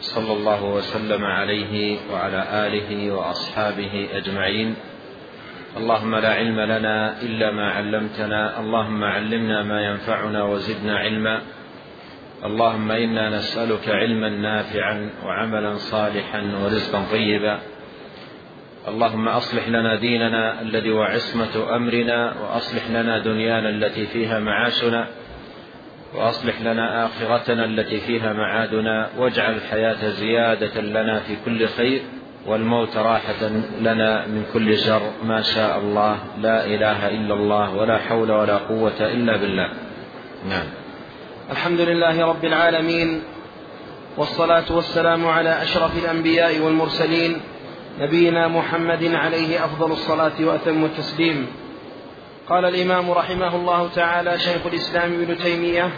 صلى الله وسلم عليه وعلى آله وأصحابه أجمعين. اللهم لا علم لنا إلا ما علمتنا. اللهم علمنا ما ينفعنا وزدنا علما. اللهم إنا نسألك علما نافعا وعملا صالحا ورزقا طيبا. اللهم أصلح لنا ديننا الذي هو عصمة أمرنا وأصلح لنا دنيانا التي فيها معاشنا. وأصلح لنا آخرتنا التي فيها معادنا واجعل الحياة زيادة لنا في كل خير والموت راحة لنا من كل شر. ما شاء الله لا إله إلا الله ولا حول ولا قوة إلا بالله. نعم. الحمد لله رب العالمين والصلاة والسلام على أشرف الأنبياء والمرسلين نبينا محمد عليه أفضل الصلاة وأتم التسليم. قال الإمام رحمه الله تعالى شيخ الإسلام ابن تيمية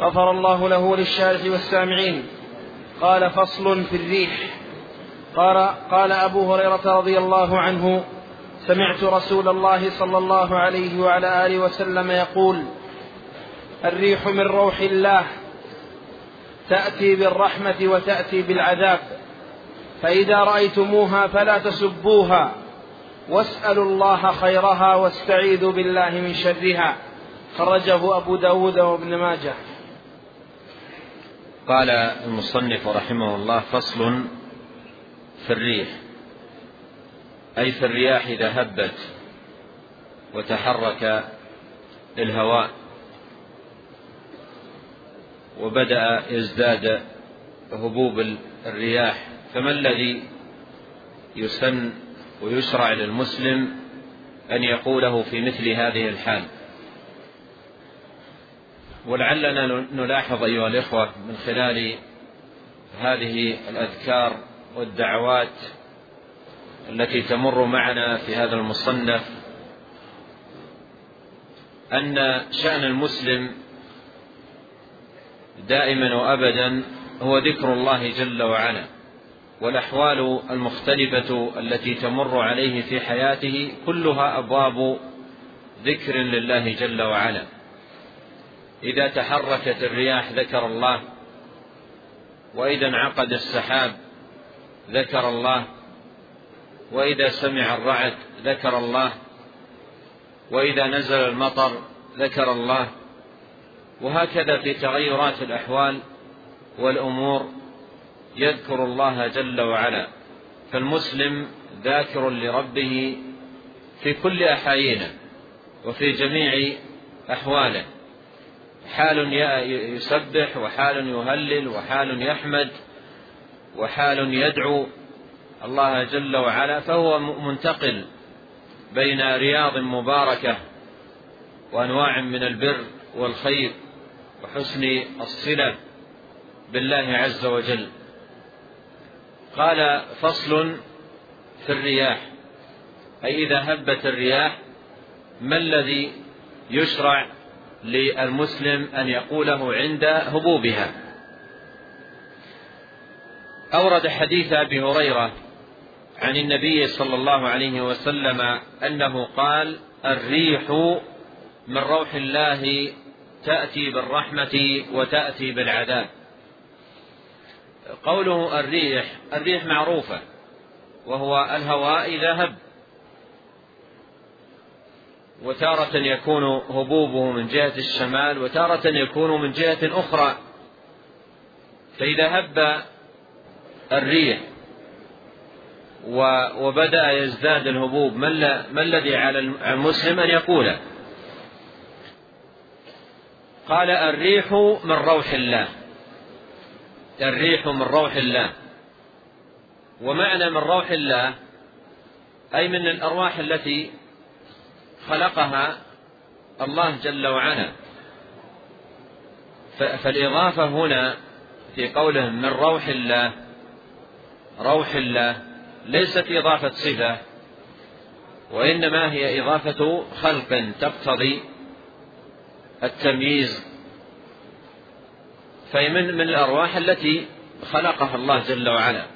غفر الله له وللشارح والسامعين. قال فصل في الريح. قال, قال أبو هريرة رضي الله عنه سمعت رسول الله صلى الله عليه وعلى آله وسلم يقول الريح من روح الله تأتي بالرحمة وتأتي بالعذاب فإذا رأيتموها فلا تسبوها. واسألوا الله خيرها واستعيذوا بالله من شرها. خرجه أبو داود وابن ماجه. قال المصنف رحمه الله فصل في الريح. أي في الرياح إذا هبت وتحرك الهواء وبدأ يزداد هبوب الرياح فما الذي يسن ويشرع للمسلم أن يقوله في مثل هذه الحال. ولعلنا نلاحظ أيها الإخوة من خلال هذه الأذكار والدعوات التي تمر معنا في هذا المصنف أن شأن المسلم دائما وأبدا هو ذكر الله جل وعلا. والأحوال المختلفة التي تمر عليه في حياته كلها أبواب ذكر لله جل وعلا. إذا تحركت الرياح ذكر الله وإذا انعقد السحاب ذكر الله وإذا سمع الرعد ذكر الله وإذا نزل المطر ذكر الله. وهكذا في تغيرات الأحوال والأمور يذكر الله جل وعلا فالمسلم ذاكر لربه في كل أحايينه وفي جميع أحواله. حال يسبح وحال يهلل وحال يحمد وحال يدعو الله جل وعلا فهو منتقل بين رياض مباركة وأنواع من البر والخير وحسن الصلة بالله عز وجل. قال فصل في الرياح. أي إذا هبت الرياح ما الذي يشرع للمسلم أن يقوله عند هبوبها؟ أورد حديث أبي هريرة عن النبي صلى الله عليه وسلم أنه قال الريح من روح الله تأتي بالرحمة وتأتي بالعذاب. قوله الريح الريح معروفة وهو الهواء إذا هب. وتارة يكون هبوبه من جهة الشمال وتارة يكون من جهة أخرى. فإذا هب الريح وبدأ يزداد الهبوب ما الذي على المسلم أن يقوله؟ قال الريح من روح الله. الريح من روح الله. ومعنى من روح الله أي من الأرواح التي خلقها الله جل وعلا. فالإضافة هنا في قوله من روح الله روح الله ليست إضافة صفة وإنما هي إضافة خلق تقتضي التمييز فهي من من الأرواح التي خلقها الله جل وعلا.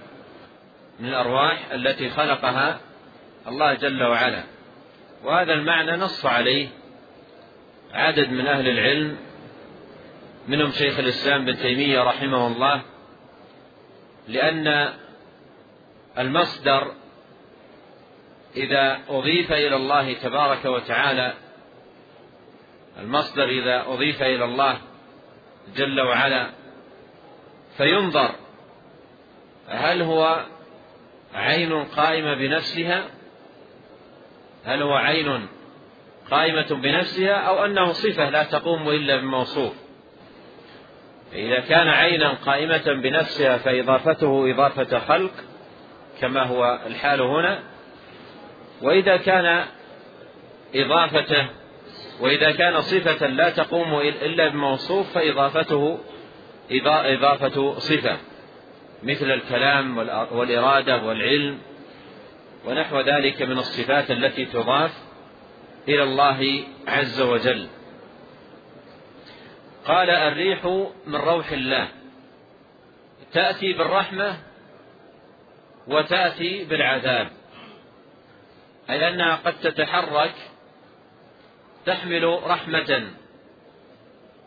من الأرواح التي خلقها الله جل وعلا. وهذا المعنى نص عليه عدد من أهل العلم منهم شيخ الإسلام بن تيمية رحمه الله لأن المصدر إذا أضيف إلى الله تبارك وتعالى المصدر إذا أضيف إلى الله جل وعلا فينظر هل هو عين قائمة بنفسها هل هو عين قائمة بنفسها أو أنه صفة لا تقوم إلا بموصوف. إذا كان عينا قائمة بنفسها فإضافته إضافة خلق كما هو الحال هنا. وإذا كان إضافته وإذا كان صفة لا تقوم إلا بموصوف فإضافته إضافة صفة مثل الكلام والإرادة والعلم ونحو ذلك من الصفات التي تضاف إلى الله عز وجل. قال الريح من روح الله. تأتي بالرحمة وتأتي بالعذاب. أي أنها قد تتحرك تحمل رحمة.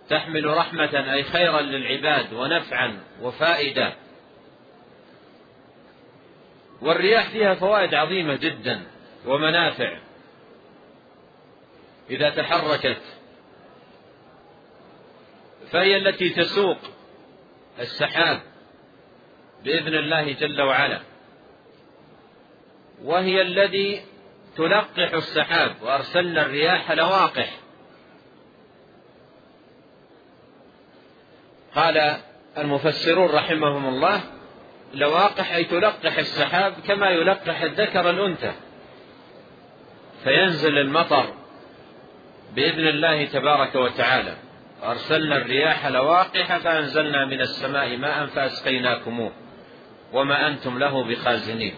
تحمل رحمة أي خيرا للعباد ونفعا وفائدة. والرياح فيها فوائد عظيمة جدا ومنافع. إذا تحركت فهي التي تسوق السحاب بإذن الله جل وعلا. وهي الذي تلقح السحاب وأرسلنا الرياح لواقح. قال المفسرون رحمهم الله لواقح أي تلقح السحاب كما يلقح الذكر الأنثى. فينزل المطر بإذن الله تبارك وتعالى. وأرسلنا الرياح لواقح فأنزلنا من السماء ماء فأسقيناكموه وما أنتم له بخازنين.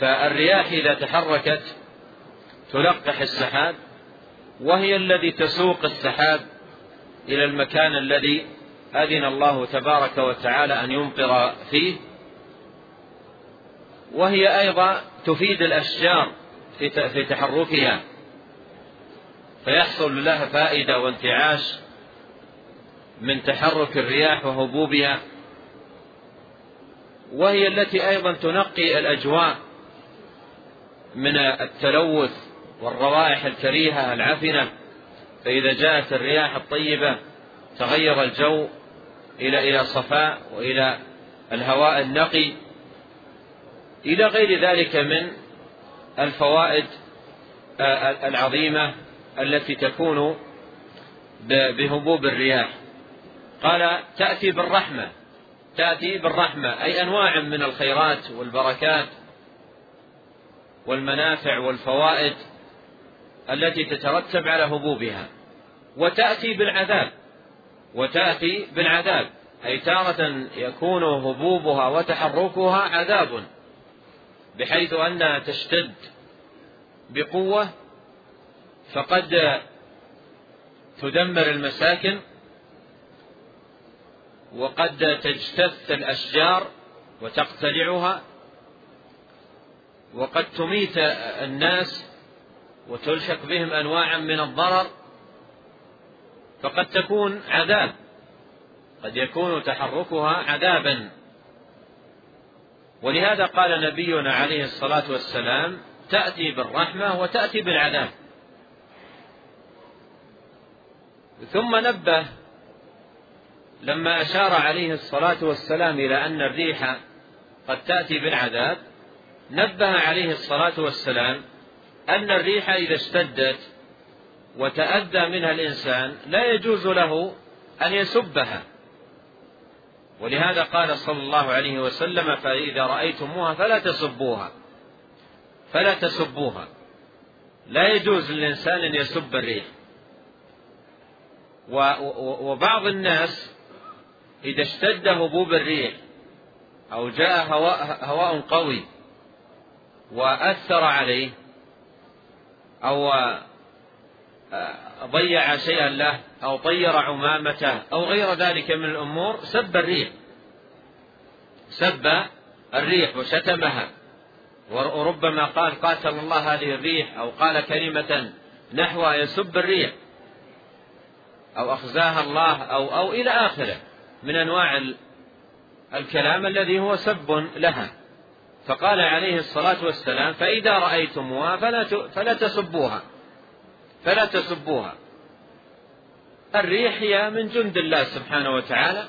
فالرياح إذا تحركت تلقح السحاب وهي الذي تسوق السحاب إلى المكان الذي أذن الله تبارك وتعالى أن يمطر فيه. وهي أيضا تفيد الأشجار في تحركها فيحصل لها فائدة وانتعاش من تحرك الرياح وهبوبها. وهي التي أيضا تنقي الأجواء من التلوث والروائح الكريهة العفنة فإذا جاءت الرياح الطيبة تغير الجو إلى إلى صفاء وإلى الهواء النقي. إلى غير ذلك من الفوائد العظيمة التي تكون بهبوب الرياح. قال تأتي بالرحمة تأتي بالرحمة أي أنواع من الخيرات والبركات والمنافع والفوائد التي تترتب على هبوبها. وتأتي بالعذاب. وتأتي بالعذاب. أي تارة يكون هبوبها وتحركها عذاب. بحيث أنها تشتد بقوة فقد تدمر المساكن وقد تجتث الأشجار وتقتلعها وقد تميت الناس وتلحق بهم أنواعا من الضرر فقد تكون عذاب قد يكون تحركها عذابا. ولهذا قال نبينا عليه الصلاة والسلام تأتي بالرحمة وتأتي بالعذاب. ثم نبه لما أشار عليه الصلاة والسلام إلى أن الريح قد تأتي بالعذاب نبه عليه الصلاة والسلام أن الريح إذا اشتدت وتأذى منها الإنسان لا يجوز له أن يسبها. ولهذا قال صلى الله عليه وسلم فإذا رأيتموها فلا تسبوها. فلا تسبوها. لا يجوز للإنسان أن يسب الريح. وبعض الناس إذا اشتد هبوب الريح أو جاء هواء, هواء قوي وأثر عليه أو ضيع شيئا له أو طير عمامته أو غير ذلك من الأمور سب الريح. سب الريح وشتمها. وربما قال قاتل الله هذه الريح أو قال كلمة نحوها يسب الريح. أو أخزاها الله أو أو إلى آخره. من أنواع الكلام الذي هو سب لها. فقال عليه الصلاة والسلام فإذا رأيتموها فلا فلا تسبوها. فلا تسبوها. الريح هي من جند الله سبحانه وتعالى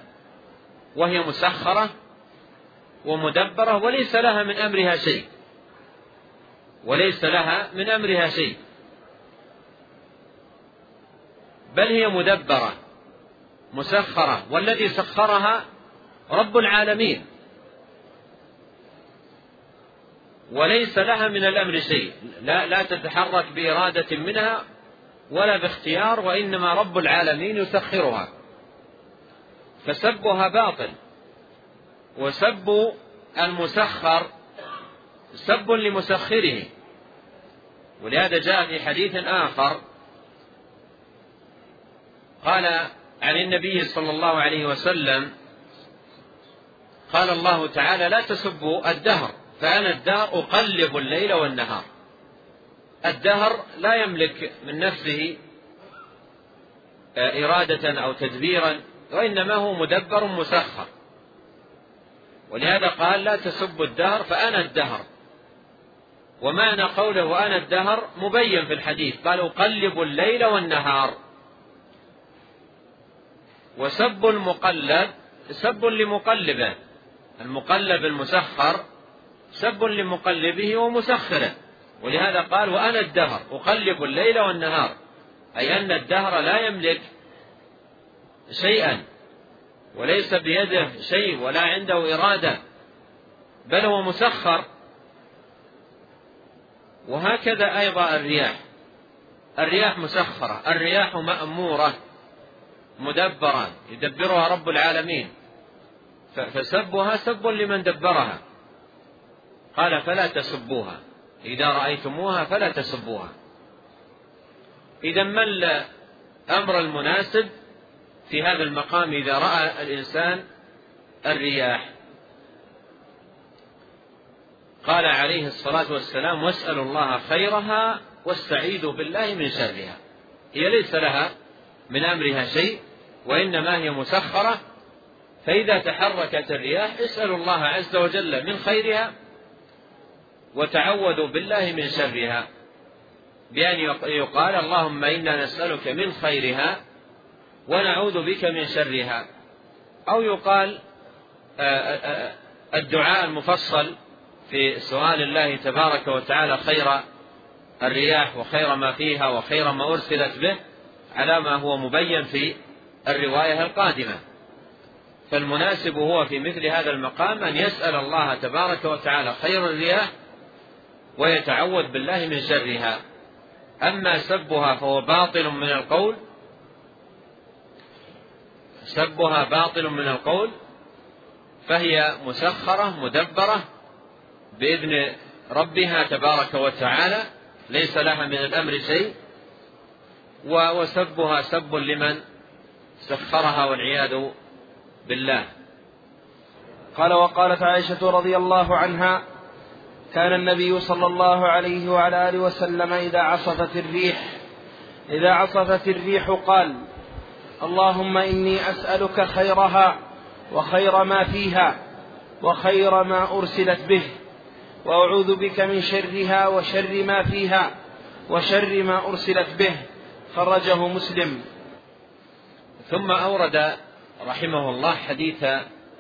وهي مسخرة ومدبرة وليس لها من أمرها شيء. وليس لها من أمرها شيء. بل هي مدبرة مسخرة والذي سخرها رب العالمين. وليس لها من الأمر شيء. لا, لا تتحرك بإرادة منها ولا باختيار وإنما رب العالمين يسخرها. فسبها باطل وسب المسخر سب لمسخره. ولهذا جاء في حديث آخر قال عن النبي صلى الله عليه وسلم قال الله تعالى لا تسبوا الدهر. فأنا الدهر أقلب الليل والنهار. الدهر لا يملك من نفسه آه، إرادة أو تدبيرا وإنما هو مدبر مسخر. ولهذا قال لا تسبوا الدهر فأنا الدهر. ومعنى قوله أنا الدهر مبين في الحديث قال أقلب الليل والنهار. وسب المقلب سب لمقلبه المقلب المسخر سب لمقلبه ومسخره. ولهذا قال وأنا الدهر أقلب الليل والنهار. أي أن الدهر لا يملك شيئا وليس بيده شيء ولا عنده إرادة بل هو مسخر. وهكذا أيضا الرياح. الرياح مسخرة الرياح مأمورة مدبرة يدبرها رب العالمين. فسبها سب لمن دبرها. قال فلا تسبوها. إذا رأيتموها فلا تسبوها. إذا ما الأمر المناسب في هذا المقام إذا رأى الإنسان الرياح؟ قال عليه الصلاة والسلام واسألوا الله خيرها واستعيذوا بالله من شرها. هي ليس لها من أمرها شيء وإنما هي مسخرة. فإذا تحركت الرياح اسألوا الله عز وجل من خيرها. وتعوذوا بالله من شرها. بأن يقال اللهم إنا نسألك من خيرها ونعوذ بك من شرها. أو يقال الدعاء المفصل في سؤال الله تبارك وتعالى خير الرياح وخير ما فيها وخير ما أرسلت به على ما هو مبين في الرواية القادمة. فالمناسب هو في مثل هذا المقام أن يسأل الله تبارك وتعالى خير الرياح ويتعوذ بالله من شرها. أما سبها فهو باطل من القول سبها باطل من القول فهي مسخرة مدبرة بإذن ربها تبارك وتعالى ليس لها من الأمر شيء. وسبها سب لمن سخرها والعياذ بالله. قال وقالت عائشة رضي الله عنها كان النبي صلى الله عليه وعلى آله وسلم إذا عصفت الريح إذا عصفت الريح قال اللهم إني أسألك خيرها وخير ما فيها وخير ما أرسلت به وأعوذ بك من شرها وشر ما فيها وشر ما أرسلت به خرجه مسلم. ثم أورد رحمه الله حديث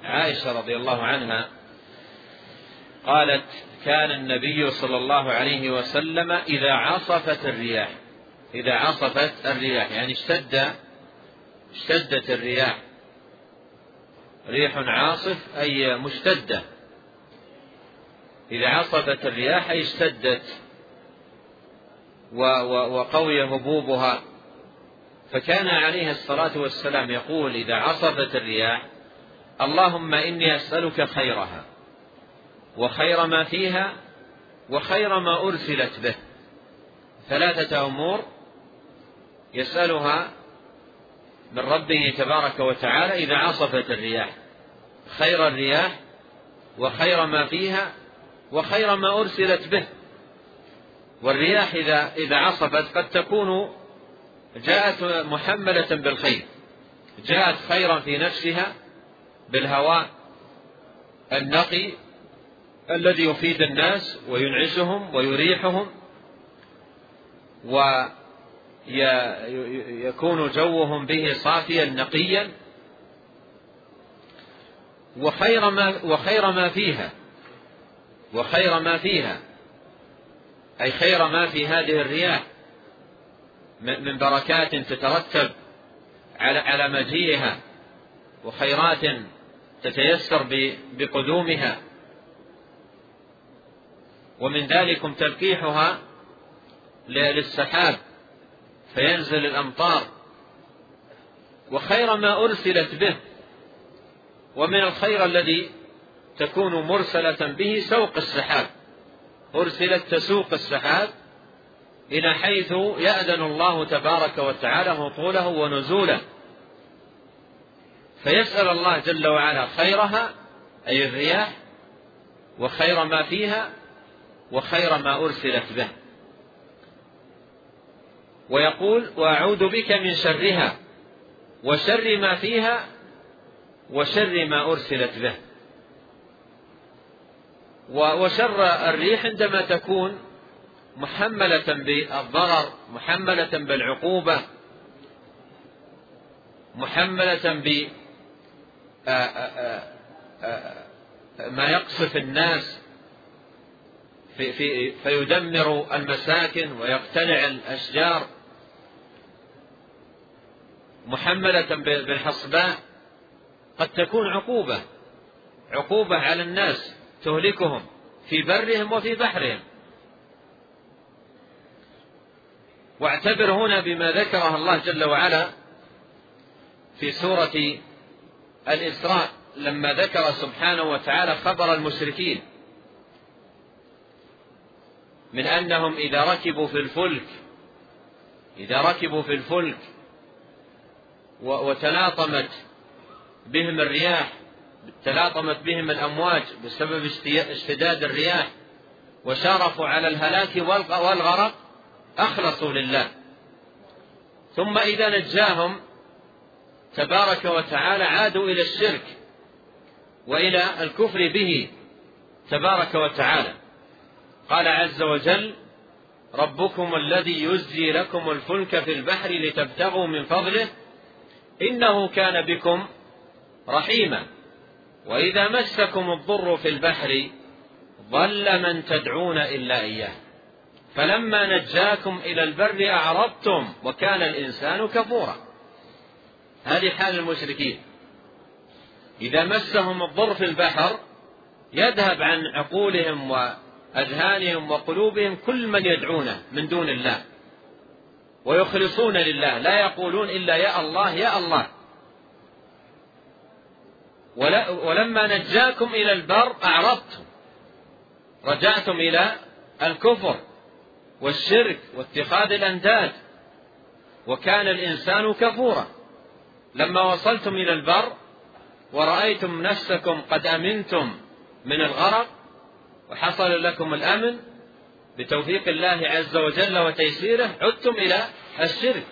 عائشة رضي الله عنها قالت كان النبي صلى الله عليه وسلم إذا عصفت الرياح إذا عصفت الرياح يعني اشتد اشتدت الرياح. ريح عاصف أي مشتدة. إذا عصفت الرياح أي اشتدت وقوي هبوبها. فكان عليه الصلاة والسلام يقول إذا عصفت الرياح اللهم إني أسألك خيرها. وخير ما فيها وخير ما أرسلت به. ثلاثة أمور يسألها من ربه تبارك وتعالى إذا عصفت الرياح. خير الرياح وخير ما فيها وخير ما أرسلت به. والرياح إذا إذا عصفت قد تكون جاءت محملة بالخير. جاءت خيرا في نفسها بالهواء النقي الذي يفيد الناس وينعشهم ويريحهم ويكون جوهم به صافيا نقيا وخير ما وخير ما فيها وخير ما فيها أي خير ما في هذه الرياح من بركات تترتب على على مجيئها وخيرات تتيسر بقدومها ومن ذلكم تلقيحها للسحاب فينزل الأمطار. وخير ما أرسلت به ومن الخير الذي تكون مرسلة به سوق السحاب. أرسلت تسوق السحاب إلى حيث يأذن الله تبارك وتعالى هطوله ونزوله. فيسأل الله جل وعلا خيرها أي الرياح وخير ما فيها وخير ما أرسلت به. ويقول وأعوذ بك من شرها وشر ما فيها وشر ما أرسلت به. وشر الريح عندما تكون محملة بالضرر محملة بالعقوبة محملة ب ما يقصف الناس في في فيدمر المساكن ويقتلع الأشجار محملة بالحصباء. قد تكون عقوبة عقوبة على الناس تهلكهم في برهم وفي بحرهم. واعتبر هنا بما ذكره الله جل وعلا في سورة الإسراء لما ذكر سبحانه وتعالى خبر المشركين. من أنهم إذا ركبوا في الفلك إذا ركبوا في الفلك وتلاطمت بهم الرياح تلاطمت بهم الأمواج بسبب اشتداد الرياح وشارفوا على الهلاك والغرق أخلصوا لله. ثم إذا نجاهم تبارك وتعالى عادوا إلى الشرك وإلى الكفر به تبارك وتعالى. قال عز وجل ربكم الذي يزجي لكم الفلك في البحر لتبتغوا من فضله إنه كان بكم رحيما. وإذا مسكم الضر في البحر ضل من تدعون إلا إياه. فلما نجاكم إلى البر أعرضتم وكان الإنسان كفورا. هذه حال المشركين. إذا مسهم الضر في البحر يذهب عن عقولهم وأذهانهم وقلوبهم كل من يدعونه من دون الله. ويخلصون لله لا يقولون إلا يا الله يا الله. ولما نجاكم إلى البر أعرضتم. رجعتم إلى الكفر والشرك واتخاذ الأنداد. وكان الإنسان كفورا. لما وصلتم إلى البر ورأيتم نفسكم قد أمنتم من الغرق وحصل لكم الأمن بتوفيق الله عز وجل وتيسيره عدتم إلى الشرك.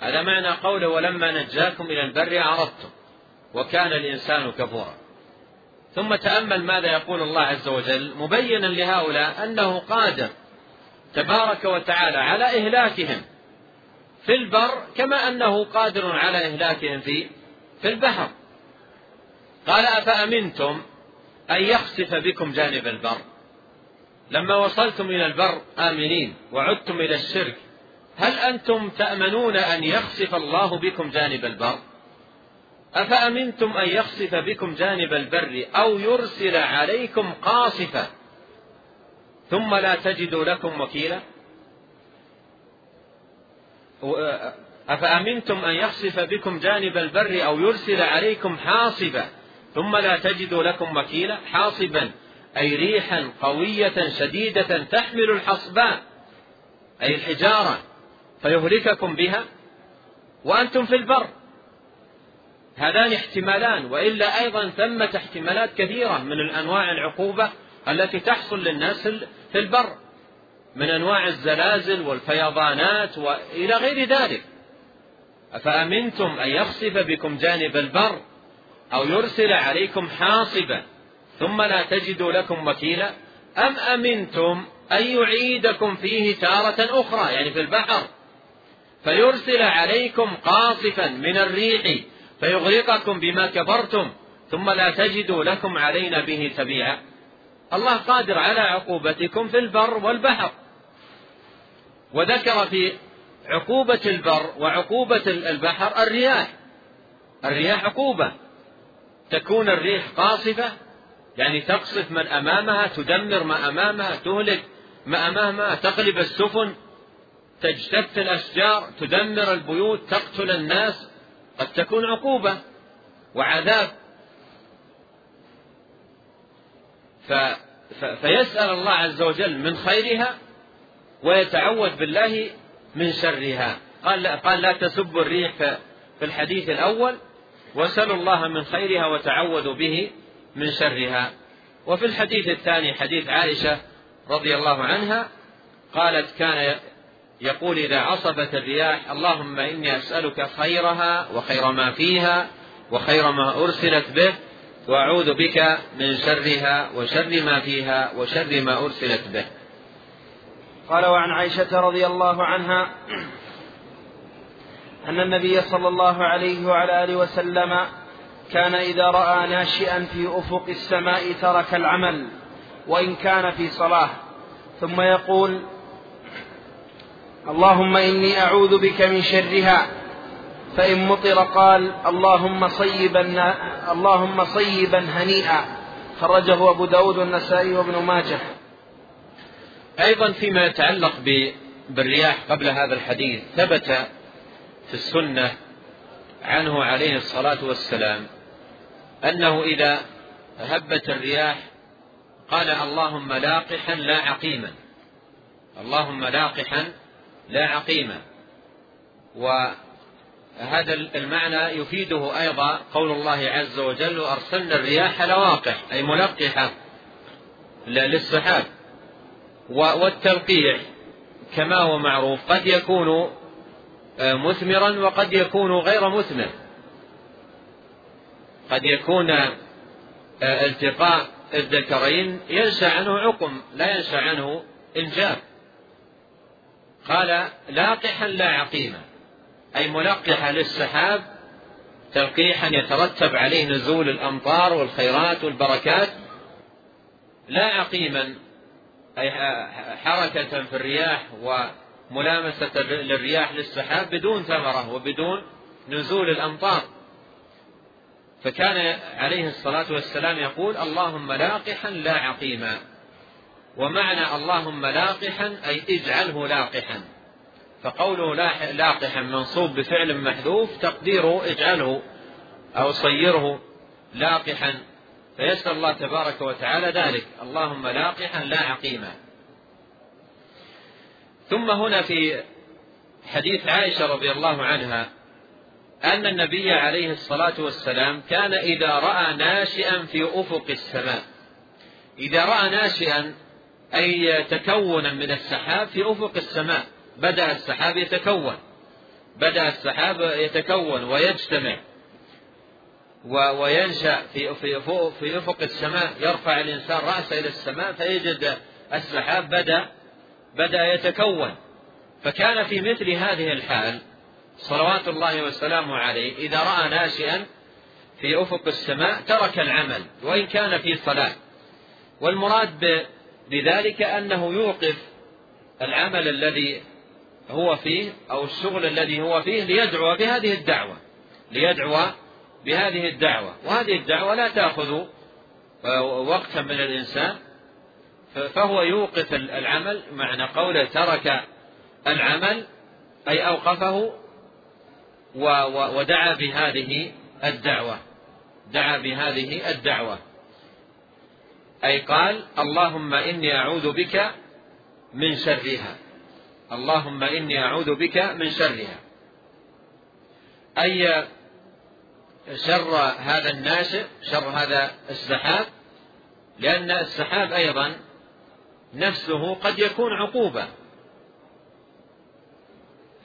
هذا معنى قوله ولما نجاكم إلى البر عرضتم وكان الإنسان كفورا. ثم تأمل ماذا يقول الله عز وجل؟ مبينا لهؤلاء أنه قادر تبارك وتعالى على إهلاكهم في البر كما أنه قادر على إهلاكهم في في البحر. قال أفأمنتم أن يخسف بكم جانب البر. لما وصلتم إلى البر آمنين وعدتم إلى الشرك. هل أنتم تأمنون أن يخسف الله بكم جانب البر؟ أفأمنتم أن يخسف بكم جانب البر أو يرسل عليكم قاصفة ثم لا تجدوا لكم وكيلا؟ أفأمنتم أن يخسف بكم جانب البر أو يرسل عليكم حاصبا ثم لا تجدوا لكم وكيلا حاصبا أي ريحا قوية شديدة تحمل الحصباء أي الحجارة فيهلككم بها وأنتم في البر. هذان احتمالان وإلا أيضا ثمة احتمالات كثيرة من الأنواع العقوبة التي تحصل للناس في البر من أنواع الزلازل والفيضانات وإلى غير ذلك. أفأمنتم أن يخسف بكم جانب البر؟ أو يرسل عليكم حاصبا ثم لا تجدوا لكم وكيلا أم أمنتم أن يعيدكم فيه تارة أخرى يعني في البحر فيرسل عليكم قاصفا من الريح فيغرقكم بما كفرتم ثم لا تجدوا لكم علينا به تبيعا الله قادر على عقوبتكم في البر والبحر وذكر في عقوبة البر وعقوبة البحر الرياح الرياح عقوبة تكون الريح قاصفة يعني تقصف من أمامها تدمر ما أمامها تهلك ما أمامها تقلب السفن تجتث الأشجار تدمر البيوت تقتل الناس. قد تكون عقوبة وعذاب. ف... فيسأل الله عز وجل من خيرها ويتعوذ بالله من شرها. قال لا, قال لا تسبوا الريح في الحديث الأول. وسلوا الله من خيرها وتعوذوا به من شرها. وفي الحديث الثاني حديث عائشة رضي الله عنها قالت كان يقول إذا عصفت الرياح اللهم إني أسألك خيرها وخير ما فيها وخير ما أرسلت به وأعوذ بك من شرها وشر ما فيها وشر ما أرسلت به. قال وعن عائشة رضي الله عنها أن النبي صلى الله عليه وعلى آله وسلم كان إذا رأى ناشئا في أفق السماء ترك العمل وإن كان في صلاة. ثم يقول اللهم إني أعوذ بك من شرها. فإن مطر قال اللهم صيبا اللهم صيبا هنيئا. خرجه أبو داود والنسائي وابن ماجه. أيضا فيما يتعلق بالرياح قبل هذا الحديث ثبت في السنة عنه عليه الصلاة والسلام أنه إذا هبت الرياح قال اللهم لاقحا لا عقيما. اللهم لاقحا لا عقيما. وهذا المعنى يفيده أيضا قول الله عز وجل وأرسلنا الرياح لواقح أي ملقحة للسحاب. والتلقيح كما هو معروف قد يكون مثمرا وقد يكون غير مثمر قد يكون آه، التقاء الذكرين ينشأ عنه عقم لا ينشأ عنه إنجاب. قال لاقحا لا عقيما أي ملقحا للسحاب تلقيحا يترتب عليه نزول الأمطار والخيرات والبركات. لا عقيما أي حركة في الرياح وملامسه للرياح للسحاب بدون ثمرة وبدون نزول الأمطار. فكان عليه الصلاة والسلام يقول اللهم لاقحا لا عقيما. ومعنى اللهم لاقحا أي اجعله لاقحا. فقوله لاقحا منصوب بفعل محذوف تقديره اجعله أو صيره لاقحا. فيسأل الله تبارك وتعالى ذلك اللهم لاقحا لا عقيما. ثم هنا في حديث عائشة رضي الله عنها أن النبي عليه الصلاة والسلام كان إذا رأى ناشئا في أفق السماء. إذا رأى ناشئا أي تكونا من السحاب في أفق السماء. بدأ السحاب يتكون. بدأ السحاب يتكون ويجتمع. وينشأ في في أفق السماء. يرفع الإنسان رأسه إلى السماء فيجد السحاب بدأ بدأ يتكون. فكان في مثل هذه الحال صلوات الله وسلامه عليه إذا رأى ناشئا في أفق السماء ترك العمل وإن كان في صلاة. والمراد بذلك أنه يوقف العمل الذي هو فيه أو الشغل الذي هو فيه ليدعو بهذه الدعوة ليدعو بهذه الدعوة. وهذه الدعوة لا تأخذ وقتا من الإنسان فهو يوقف العمل معنى قوله ترك العمل أي أوقفه ودعا بهذه الدعوة. دعا بهذه الدعوة. أي قال اللهم إني أعوذ بك من شرها. اللهم إني أعوذ بك من شرها. أي شر هذا الناشئ شر هذا السحاب لأن السحاب أيضا نفسه قد يكون عقوبة.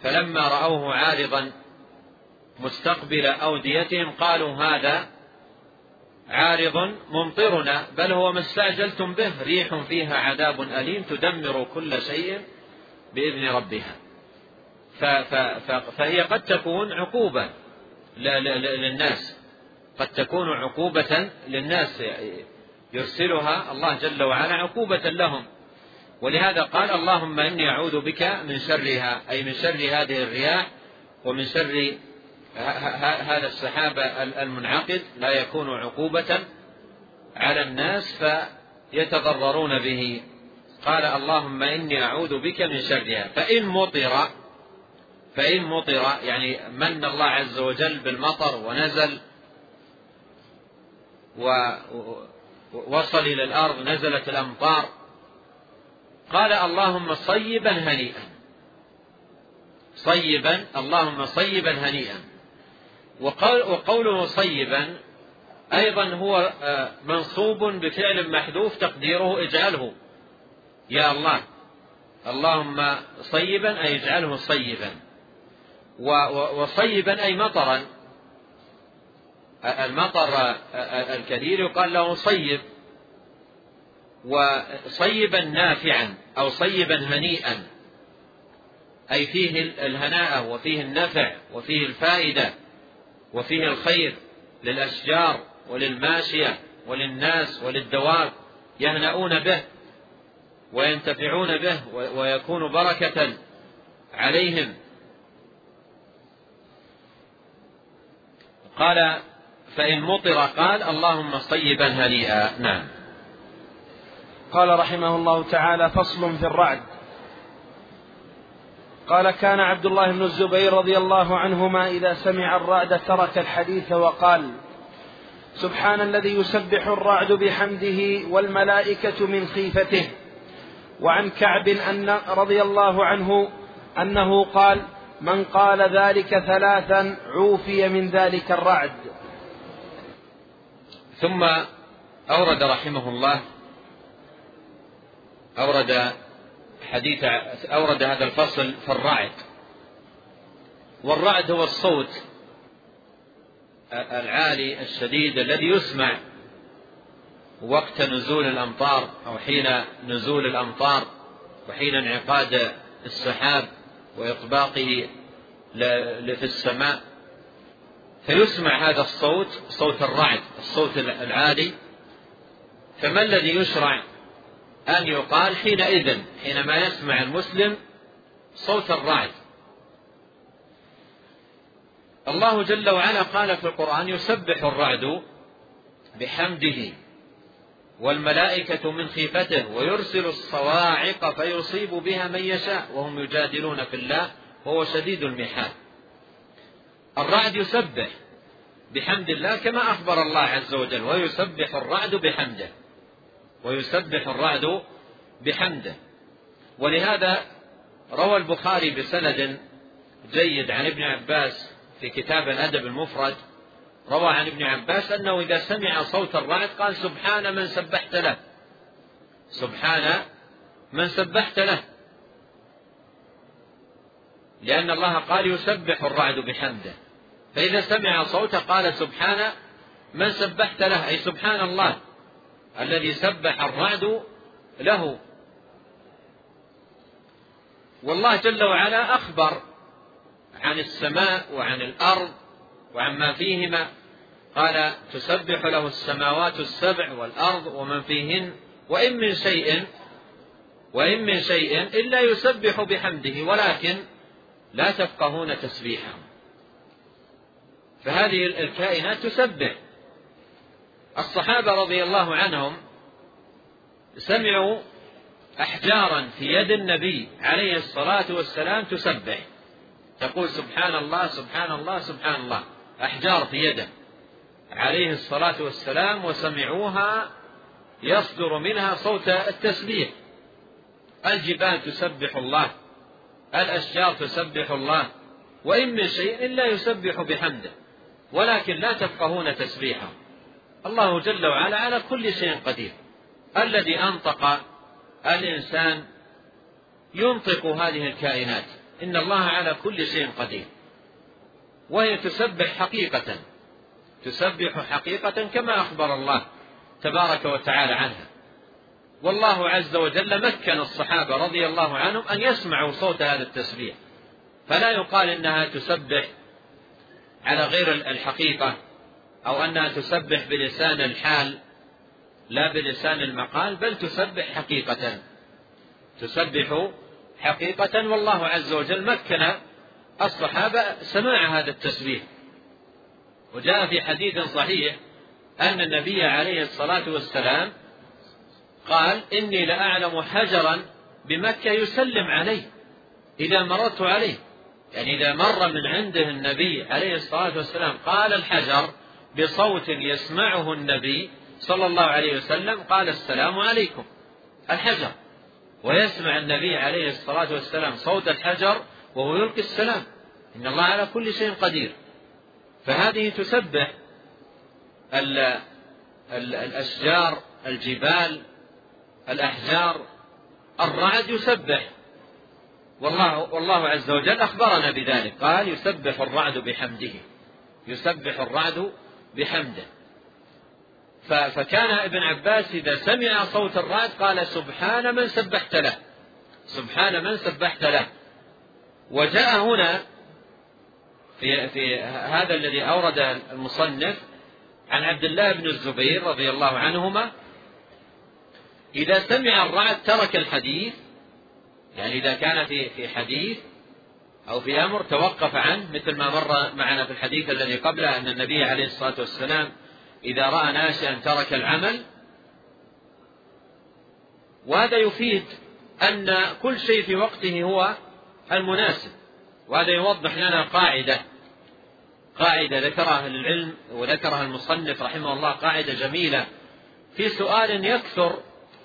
فلما رأوه عارضا مستقبل أوديتهم قالوا هذا عارض ممطرنا بل هو ما استعجلتم به ريح فيها عذاب أليم تدمر كل شيء بإذن ربها. فهي قد تكون عقوبة للناس. قد تكون عقوبة للناس يرسلها الله جل وعلا عقوبة لهم. ولهذا قال اللهم إني أعوذ بك من شرها أي من شر هذه الرياح ومن شر هذا السحاب المنعقد لا يكون عقوبة على الناس فيتضررون به. قال اللهم إني أعوذ بك من شرها. فإن مطر فإن مطر يعني من الله عز وجل بالمطر ونزل ووصل إلى الأرض نزلت الأمطار قال اللهم صيبا هنيئا. صيبا اللهم صيبا هنيئا. وقوله صيبا أيضا هو آه، منصوب بفعل محذوف تقديره اجعله. يا الله اللهم صيبا أي اجعله صيبا. وصيبا أي مطرا. المطر الكثير يقال له صيب. وصيبا نافعا أو صيبا هنيئا. أي فيه الهناء وفيه النفع وفيه الفائدة وفيه الخير للأشجار وللماشية وللناس وللدواب يهنؤون به وينتفعون به ويكون بركة عليهم. قال فإن مطر قال اللهم صيبا هنيئا. نعم. قال رحمه الله تعالى فصل في الرعد. قال كان عبد الله بن الزبير رضي الله عنهما إذا سمع الرعد ترك الحديث وقال سبحان الذي يسبح الرعد بحمده والملائكة من خيفته. وعن كعب أن رضي الله عنه أنه قال من قال ذلك ثلاثا عوفي من ذلك الرعد. ثم أورد رحمه الله أورد حديث أورد هذا الفصل في الرعد. والرعد هو الصوت العالي الشديد الذي يسمع وقت نزول الأمطار أو حين نزول الأمطار وحين انعقاد السحاب وإطباقه في السماء. فيسمع هذا الصوت صوت الرعد الصوت العالي. فما الذي يشرع أن يقال حينئذ حينما يسمع المسلم صوت الرعد. الله جل وعلا قال في القرآن يسبح الرعد بحمده والملائكة من خيفته ويرسل الصواعق فيصيب بها من يشاء وهم يجادلون في الله وهو شديد المحال. الرعد يسبح بحمد الله كما أخبر الله عز وجل ويسبح الرعد بحمده. ويسبح الرعد بحمده. ولهذا روى البخاري بسند جيد عن ابن عباس في كتاب الأدب المفرد. روى عن ابن عباس أنه إذا سمع صوت الرعد قال سبحان من سبحت له. سبحان من سبحت له. لأن الله قال يسبح الرعد بحمده. فإذا سمع صوته قال سبحان من سبحت له أي سبحان الله. الذي سبح الرعد له. والله جل وعلا أخبر عن السماء وعن الأرض وعما فيهما. قال تسبح له السماوات السبع والأرض ومن فيهن. وإن من شيء وإن من شيء إلا يسبح بحمده ولكن لا تفقهون تسبيحهم فهذه الكائنات تسبح. الصحابة رضي الله عنهم سمعوا أحجارا في يد النبي عليه الصلاة والسلام تسبح. تقول سبحان الله سبحان الله سبحان الله. أحجار في يده. عليه الصلاة والسلام وسمعوها يصدر منها صوت التسبيح. الجبال تسبح الله. الأشجار تسبح الله. وإن من شيء إلا يسبح بحمده. ولكن لا تفقهون تسبيحه. الله جل وعلا على كل شيء قدير. الذي أنطق الإنسان ينطق هذه الكائنات. إن الله على كل شيء قدير. وهي تسبح حقيقة. تسبح حقيقة كما أخبر الله تبارك وتعالى عنها. والله عز وجل مكن الصحابة رضي الله عنهم أن يسمعوا صوت هذا التسبيح. فلا يقال إنها تسبح على غير الحقيقة. أو أنها تسبح بلسان الحال لا بلسان المقال بل تسبح حقيقة. تسبح حقيقة والله عز وجل مكن الصحابة سماع هذا التسبيح. وجاء في حديث صحيح أن النبي عليه الصلاة والسلام قال إني لأعلم حجرا بمكة يسلم عليه إذا مررت عليه. يعني إذا مر من عنده النبي عليه الصلاة والسلام قال الحجر بصوت يسمعه النبي صلى الله عليه وسلم قال السلام عليكم الحجر. ويسمع النبي عليه الصلاة والسلام صوت الحجر وهو يلقي السلام. إن الله على كل شيء قدير. فهذه تسبح ال ال الأشجار الجبال الأحجار. الرعد يسبح. والله والله عز وجل أخبرنا بذلك. قال يسبح الرعد بحمده. يسبح الرعد بحمده. فكان ابن عباس إذا سمع صوت الرعد قال سبحان من سبحت له. سبحان من سبحت له. وجاء هنا في في هذا الذي أورد المصنف عن عبد الله بن الزبير رضي الله عنهما. إذا سمع الرعد ترك الحديث. يعني إذا كان في في حديث أو في أمر توقف عنه مثل ما مر معنا في الحديث الذي قبله أن النبي عليه الصلاة والسلام إذا رأى ناشئا ترك العمل وهذا يفيد أن كل شيء في وقته هو المناسب وهذا يوضح لنا قاعدة قاعدة ذكرها أهل العلم وذكرها المصنف رحمه الله قاعدة جميلة في سؤال يكثر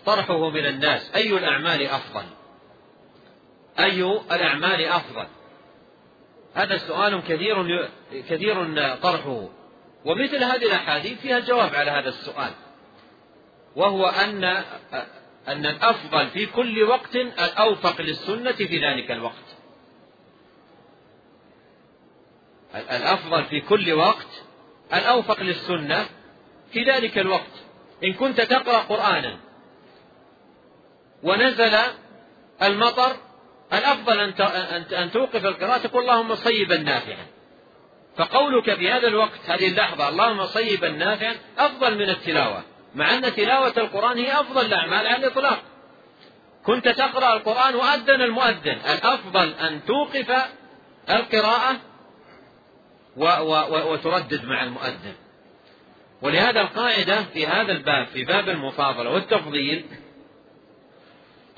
طرحه من الناس أي الأعمال أفضل؟ أي الأعمال أفضل؟ هذا سؤال كثير كثير طرحه. ومثل هذه الأحاديث فيها الجواب على هذا السؤال. وهو أن أن الأفضل في كل وقت الأوفق للسنة في ذلك الوقت. الأفضل في كل وقت الأوفق للسنة في ذلك الوقت. إن كنت تقرأ قرآنا ونزل المطر الأفضل أن توقف القراءة تقول اللهم صيبا نافعا. فقولك في هذا الوقت هذه اللحظة اللهم صيبا نافعا أفضل من التلاوة. مع أن تلاوة القرآن هي أفضل الأعمال على الإطلاق. كنت تقرأ القرآن وأذن المؤذن. الأفضل أن توقف القراءة و و وتردد مع المؤذن. ولهذا القاعدة في هذا الباب في باب المفاضلة والتفضيل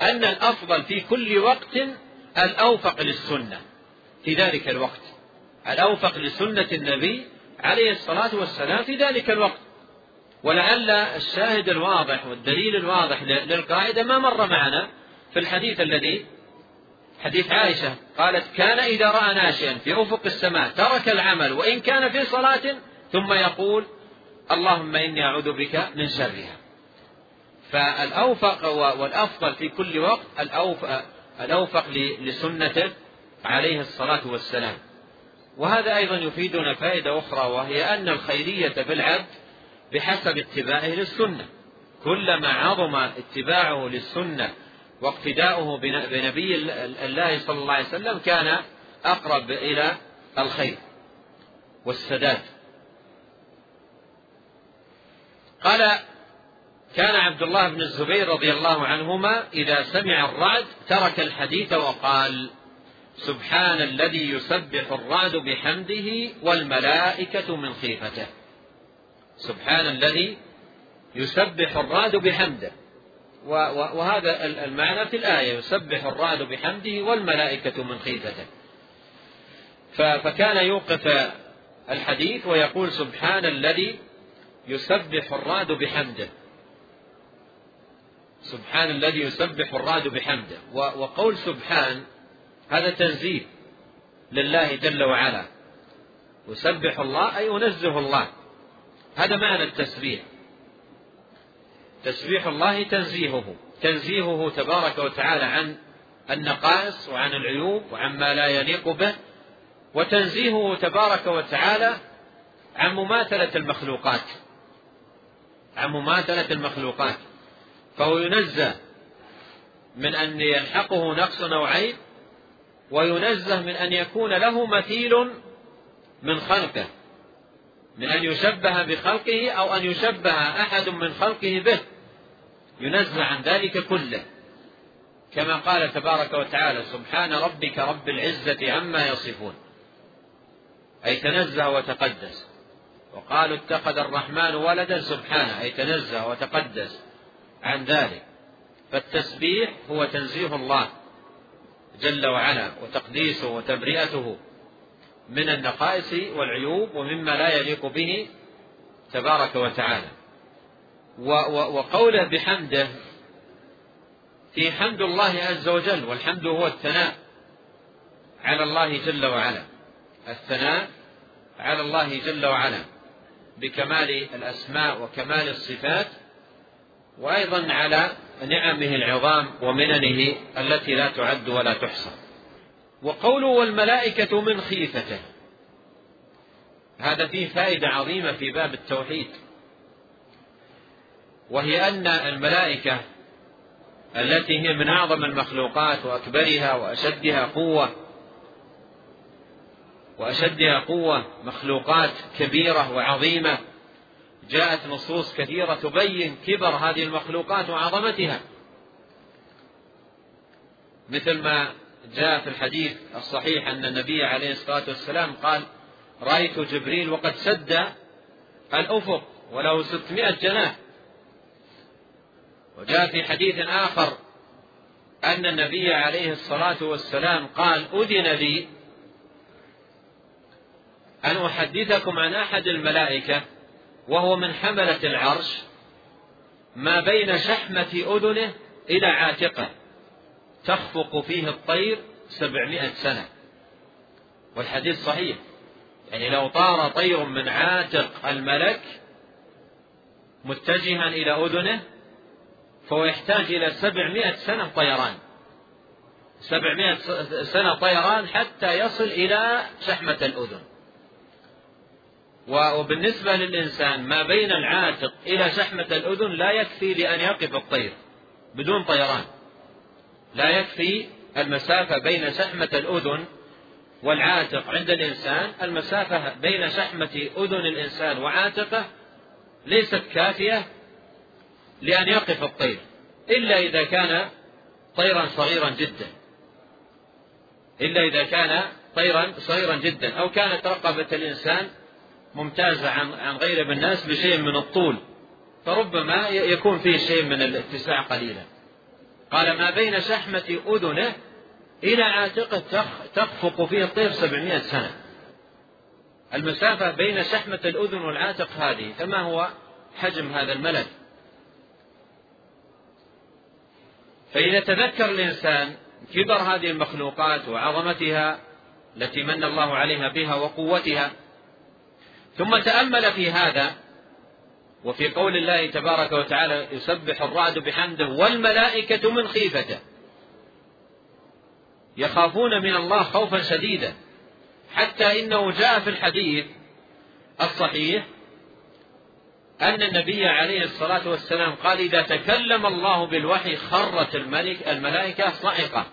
أن الأفضل في كل وقت الأوفق للسنة. في ذلك الوقت. الأوفق لسنة النبي عليه الصلاة والسلام في ذلك الوقت. ولعل الشاهد الواضح والدليل الواضح للقاعدة ما مر معنا في الحديث الذي حديث عائشة قالت كان إذا رأى ناشئا في أفق السماء ترك العمل وإن كان في صلاة ثم يقول اللهم إني أعوذ بك من شرها. فالأوفق والأفضل في كل وقت الأوفق, لسنته عليه الصلاة والسلام. وهذا أيضا يفيدنا فائدة أخرى وهي أن الخيرية في العبد بحسب اتباعه للسنة. كلما عظم اتباعه للسنة واقتداؤه بنبي الله صلى الله عليه وسلم كان أقرب إلى الخير والسداد. قال كان عبد الله بن الزبير رضي الله عنهما إذا سمع الرعد ترك الحديث وقال سبحان الذي يسبح الرعد بحمده والملائكة من خيفته. سبحان الذي يسبح الرعد بحمده. وهذا المعنى في الآية يسبح الرعد بحمده والملائكة من خيفته. فكان يوقف الحديث ويقول سبحان الذي يسبح الرعد بحمده. سبحان الذي يسبح الرعد بحمده. وقول سبحان هذا تنزيه لله جل وعلا. يسبح الله أي ينزه الله. هذا معنى التسبيح. تسبيح الله تنزيهه. تنزيهه تبارك وتعالى عن النقائص وعن العيوب وعن ما لا يليق به. وتنزيهه تبارك وتعالى عن مماثلة المخلوقات. عن مماثلة المخلوقات. فهو ينزه من أن يلحقه نقص أو عيب وينزه من أن يكون له مثيل من خلقه من أن يشبه بخلقه أو أن يشبه أحد من خلقه به. ينزه عن ذلك كله. كما قال تبارك وتعالى سبحان ربك رب العزة عما يصفون. أي تنزه وتقدس. وقالوا اتخذ الرحمن ولدا سبحانه أي تنزه وتقدس. عن ذلك. فالتسبيح هو تنزيه الله جل وعلا وتقديسه وتبرئته من النقائص والعيوب ومما لا يليق به تبارك وتعالى. وقوله بحمده في حمد الله عز وجل والحمد هو الثناء على الله جل وعلا. الثناء على الله جل وعلا بكمال الأسماء وكمال الصفات وأيضا على نعمه العظام ومننه التي لا تعد ولا تحصى. وقوله والملائكة من خيفته. هذا فيه فائدة عظيمة في باب التوحيد. وهي أن الملائكة التي هي من أعظم المخلوقات وأكبرها وأشدها قوة وأشدها قوة مخلوقات كبيرة وعظيمة جاءت نصوص كثيرة تبين كبر هذه المخلوقات وعظمتها. مثل ما جاء في الحديث الصحيح أن النبي عليه الصلاة والسلام قال رأيت جبريل وقد سد الأفق وله ستمائة جناح. وجاء في حديث آخر أن النبي عليه الصلاة والسلام قال أذن لي أن أحدثكم عن أحد الملائكة وهو من حملة العرش ما بين شحمة أذنه إلى عاتقه تخفق فيه الطير سبعمائة سنة. والحديث صحيح يعني لو طار طير من عاتق الملك متجها إلى أذنه فهو يحتاج إلى سبعمائة سنة طيران. سبعمائة سنة طيران حتى يصل إلى شحمة الأذن. وبالنسبة للإنسان ما بين العاتق إلى شحمة الأذن لا يكفي لأن يقف الطير بدون طيران. لا يكفي المسافة بين شحمة الأذن والعاتق. عند الإنسان المسافة بين شحمة أذن الإنسان وعاتقه ليست كافية لأن يقف الطير إلا إذا كان طيرا صغيرا جدا. إلا إذا كان طيرا صغيرا جدا. أو كانت رقبة الإنسان ممتازة عن عن غير الناس بشيء من الطول. فربما يكون فيه شيء من الاتساع قليلا. قال ما بين شحمة أذنه إلى عاتقه تخفق فيه الطير سبعمائة سنة. المسافة بين شحمة الأذن والعاتق هذه فما هو حجم هذا الملك فإذا تذكر الإنسان كبر هذه المخلوقات وعظمتها التي من الله عليها بها وقوتها ثم تأمل في هذا وفي قول الله تبارك وتعالى يسبح الرعد بحمده والملائكة من خيفته. يخافون من الله خوفا شديدا. حتى إنه جاء في الحديث الصحيح أن النبي عليه الصلاة والسلام قال إذا تكلم الله بالوحي خرت الملك الملائكة صعقة.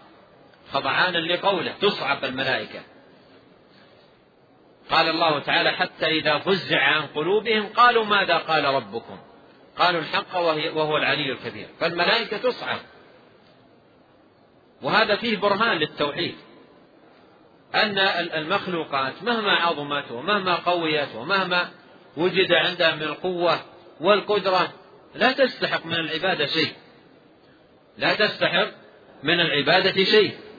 خضعانا لقوله تصعق الملائكة. قال الله تعالى حتى إذا فزع عن قلوبهم قالوا ماذا قال ربكم؟ قالوا الحق وهو العلي الكبير. فالملائكة تصعق وهذا فيه برهان للتوحيد. أن المخلوقات مهما عظمت ومهما قويت ومهما وجد عندها من القوة والقدرة لا تستحق من العبادة شيء. لا تستحق من العبادة شيء.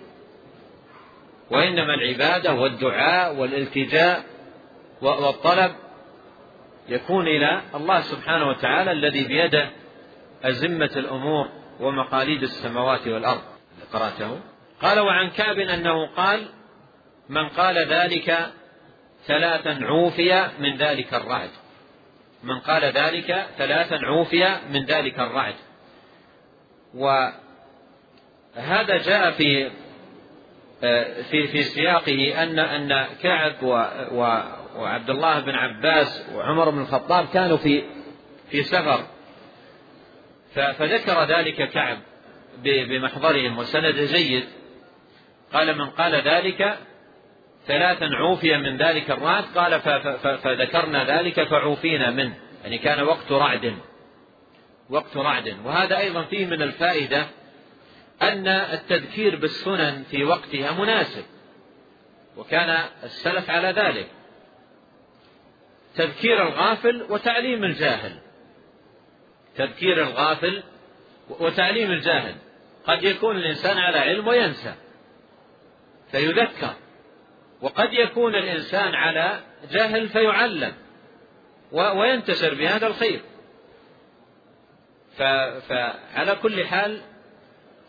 وإنما العبادة والدعاء والالتجاء والطلب يكون إلى الله سبحانه وتعالى الذي بيده أزمة الأمور ومقاليد السماوات والأرض. قرأته. قال وعن كعب أنه قال من قال ذلك ثلاثا عوفي من ذلك الرعد. من قال ذلك ثلاثا عوفي من ذلك الرعد. وهذا جاء في في في سياقه ان أن كعب وعبد الله بن عباس وعمر بن الخطاب كانوا في في سفر. فذكر ذلك كعب بمحضرهم وسند جيد. قال من قال ذلك ثلاثا عوفي من ذلك الرعد قال فذكرنا ذلك فعوفينا منه. يعني كان وقت رعد. وقت رعد. وهذا أيضا فيه من الفائدة أن التذكير بالسنن في وقتها مناسب وكان السلف على ذلك. تذكير الغافل وتعليم الجاهل. تذكير الغافل وتعليم الجاهل. قد يكون الإنسان على علم وينسى فيذكر. وقد يكون الإنسان على جهل فيعلم وينتشر بهذا الخير. فعلى كل حال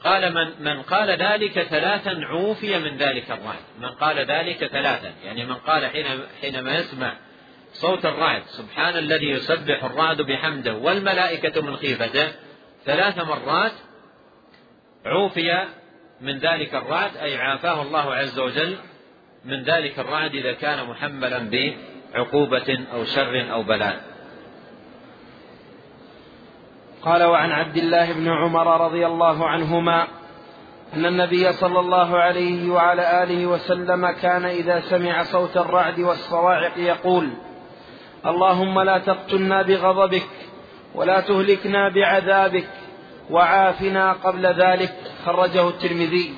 قال من من قال ذلك ثلاثا عوفي من ذلك الرعد. من قال ذلك ثلاثا. يعني من قال حين حينما يسمع صوت الرعد سبحان الذي يسبح الرعد بحمده والملائكة من خيفته ثلاث مرات عوفي من ذلك الرعد أي عافاه الله عز وجل من ذلك الرعد إذا كان محملا بعقوبة أو شر أو بلاء. قال وعن عبد الله بن عمر رضي الله عنهما أن النبي صلى الله عليه وعلى آله وسلم كان إذا سمع صوت الرعد والصواعق يقول اللهم لا تقتلنا بغضبك ولا تهلكنا بعذابك وعافنا قبل ذلك خرجه الترمذي.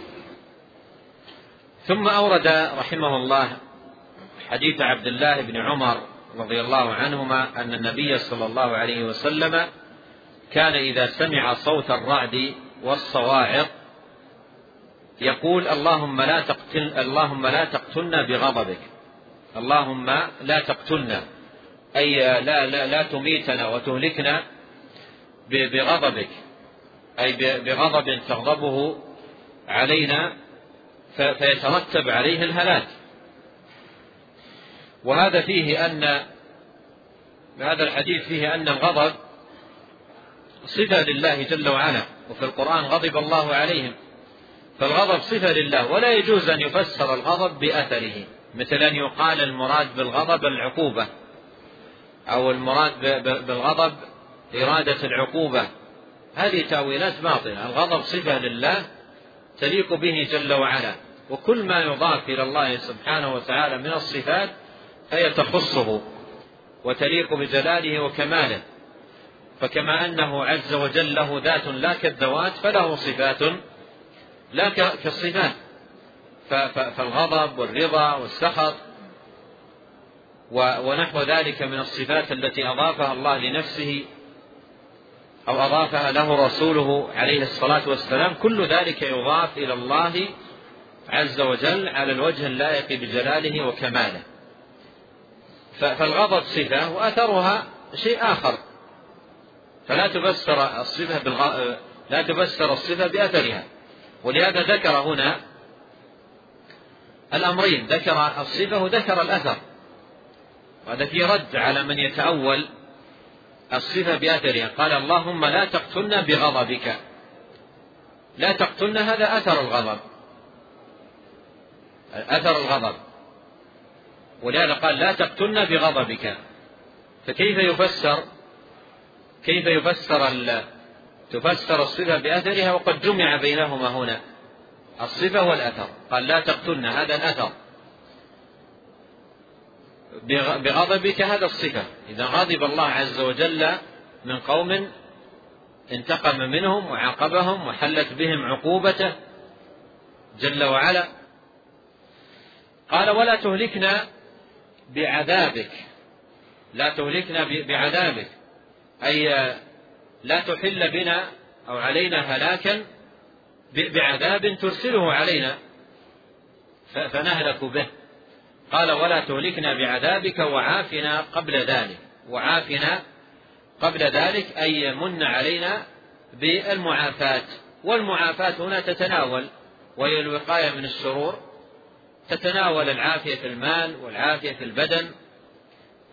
ثم أورد رحمه الله حديث عبد الله بن عمر رضي الله عنهما أن النبي صلى الله عليه وسلم كان إذا سمع صوت الرعد والصواعق يقول اللهم لا تقتل اللهم لا تقتلنا بغضبك. اللهم لا تقتلنا. أي لا لا لا تميتنا وتهلكنا بغضبك. أي بغضب تغضبه علينا فيترتب عليه الهلاك. وهذا فيه أن هذا الحديث فيه أن الغضب صفة لله جل وعلا وفي القرآن غضب الله عليهم. فالغضب صفة لله ولا يجوز أن يفسر الغضب بأثره. مثل أن يقال المراد بالغضب العقوبة أو المراد بالغضب إرادة العقوبة. هذه تأويلات باطلة. الغضب صفة لله تليق به جل وعلا. وكل ما يضاف إلى الله سبحانه وتعالى من الصفات فهي تخصه وتليق بجلاله وكماله. فكما أنه عز وجل له ذات لا كالذوات فله صفات لا كالصفات. فالغضب والرضا والسخط ونحو ذلك من الصفات التي أضافها الله لنفسه أو أضافها له رسوله عليه الصلاة والسلام. كل ذلك يضاف إلى الله عز وجل على الوجه اللائق بجلاله وكماله. فالغضب صفة وأثرها شيء آخر. فلا تفسر الصفة بالغ... لا تفسر الصفة بأثرها. ولهذا ذكر هنا الأمرين. ذكر الصفة وذكر الأثر. وهذا في رد على من يتأول الصفة بأثرها. قال اللهم لا تقتلنا بغضبك. لا تقتلنا هذا أثر الغضب. أثر الغضب. ولهذا قال لا تقتلنا بغضبك. فكيف يفسر؟ كيف يفسر تفسر الصفة بأثرها وقد جمع بينهما هنا. الصفة والأثر. قال لا تقتلنا هذا الأثر. بغضبك هذا الصفة. إذا غضب الله عز وجل من قوم انتقم منهم وعاقبهم وحلت بهم عقوبته جل وعلا. قال ولا تهلكنا بعذابك. لا تهلكنا بعذابك. أي لا تحل بنا أو علينا هلاكا بعذاب ترسله علينا. فنهلك به. قال ولا تهلكنا بعذابك وعافنا قبل ذلك. وعافنا قبل ذلك أي يمن علينا بالمعافاة. والمعافاة هنا تتناول وهي الوقاية من الشرور تتناول العافية في المال والعافية في البدن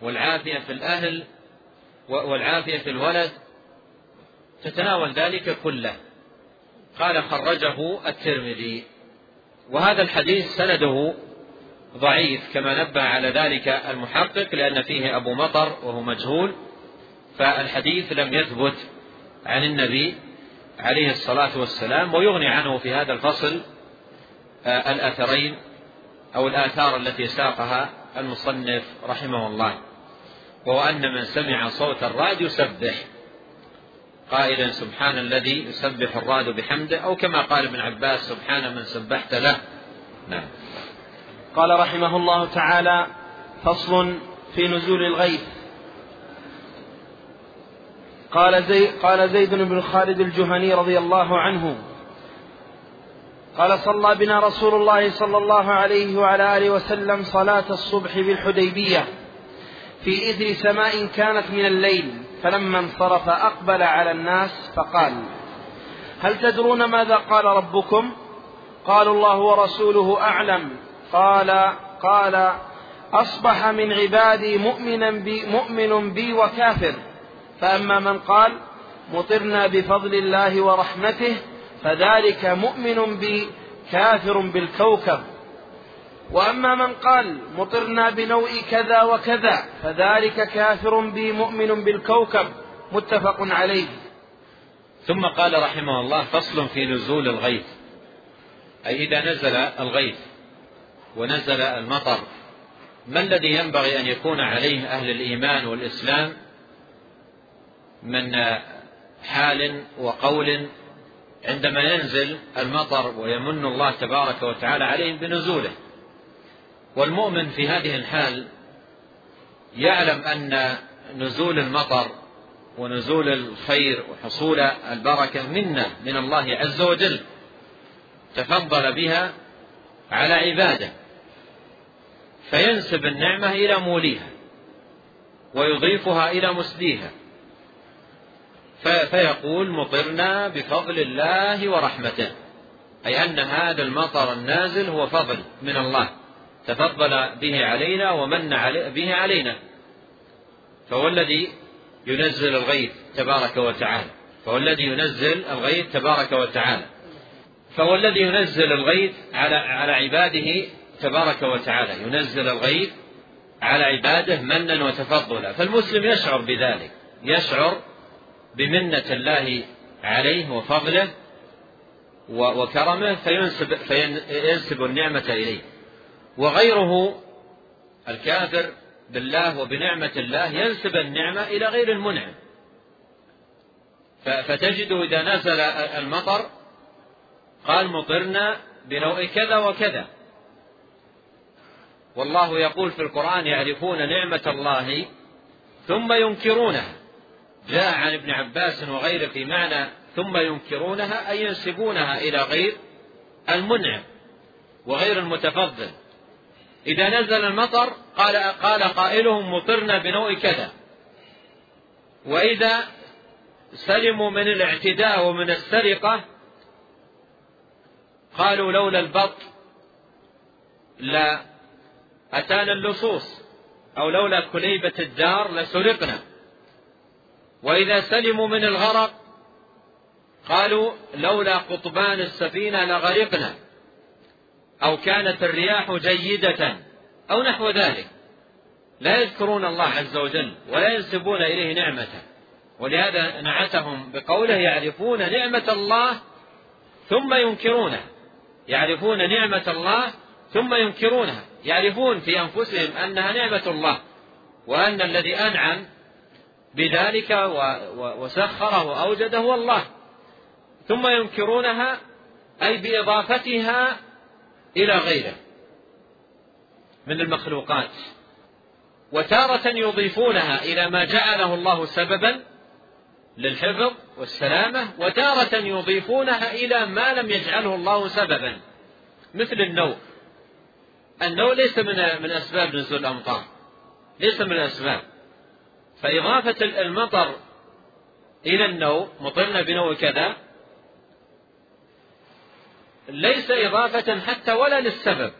والعافية في الأهل والعافية في الولد تتناول ذلك كله. قال خرجه الترمذي. وهذا الحديث سنده ضعيف كما نبه على ذلك المحقق لأن فيه أبو مطر وهو مجهول فالحديث لم يثبت عن النبي عليه الصلاة والسلام ويغني عنه في هذا الفصل آه، الأثرين أو الآثار التي ساقها المصنف رحمه الله. وهو أن من سمع صوت الرعد يسبح قائلا سبحان الذي يسبح الرعد بحمده أو كما قال ابن عباس سبحان من سبحت له. نعم. قال رحمه الله تعالى فصل في نزول الغيث. قال زي قال زيد بن خالد الجهني رضي الله عنه قال صلى بنا رسول الله صلى الله عليه وعلى آله وسلم صلاة الصبح بالحديبية. في اثر سماء كانت من الليل فلما انصرف أقبل على الناس فقال هل تدرون ماذا قال ربكم؟ قالوا الله ورسوله أعلم قال قال أصبح من عبادي مؤمنا بي مؤمن بي وكافر فأما من قال مطرنا بفضل الله ورحمته فذلك مؤمن بي كافر بالكوكب وأما من قال مطرنا بنوء كذا وكذا فذلك كافر بي مؤمن بالكوكب متفق عليه. ثم قال رحمه الله فصل في نزول الغيث. أي إذا نزل الغيث ونزل المطر ما الذي ينبغي أن يكون عليه أهل الإيمان والإسلام من حال وقول عندما ينزل المطر ويمن الله تبارك وتعالى عليهم بنزوله؟ والمؤمن في هذه الحال يعلم أن نزول المطر ونزول الخير وحصول البركة منا من الله عز وجل تفضل بها على عباده فينسب النعمة إلى موليها ويضيفها إلى مسديها فيقول مطرنا بفضل الله ورحمته أي أن هذا المطر النازل هو فضل من الله. تفضل به علينا ومن به علينا. فهو الذي ينزل الغيث تبارك وتعالى. فهو الذي ينزل الغيث تبارك وتعالى. فهو الذي ينزل الغيث على على عباده تبارك وتعالى. ينزل الغيث على عباده منا وتفضلا. فالمسلم يشعر بذلك. يشعر بمنة الله عليه وفضله وكرمه فينسب, فينسب النعمة إليه. وغيره الكافر بالله وبنعمة الله ينسب النعمة إلى غير المنعم. فتجد إذا نزل المطر قال مطرنا بنوع كذا وكذا. والله يقول في القرآن يعرفون نعمة الله ثم ينكرونها. جاء عن ابن عباس وغيره في معنى ثم ينكرونها أي ينسبونها إلى غير المنعم وغير المتفضل. إذا نزل المطر قال قال قائلهم مطرنا بنوع كذا. وإذا سلموا من الاعتداء ومن السرقة قالوا لولا البط لا أتانا اللصوص أو لولا كليبة الدار لسرقنا. وإذا سلموا من الغرق قالوا لولا قطبان السفينة لغرقنا. أو كانت الرياح جيدة أو نحو ذلك. لا يذكرون الله عز وجل ولا ينسبون إليه نعمته ولهذا نعتهم بقوله يعرفون نعمة الله ثم ينكرونها يعرفون نعمة الله ثم ينكرونها. يعرفون في أنفسهم أنها نعمة الله وأن الذي أنعم بذلك وسخره وأوجده هو الله. ثم ينكرونها أي بإضافتها إلى غيره من المخلوقات. وتارة يضيفونها إلى ما جعله الله سببا للحفظ والسلامة وتارة يضيفونها إلى ما لم يجعله الله سببا مثل النوء النوء ليس من من أسباب نزول الأمطار ليس من الأسباب. فإضافة المطر إلى النوم مطرنا بنوء كذا ليس إضافة حتى ولا للسبب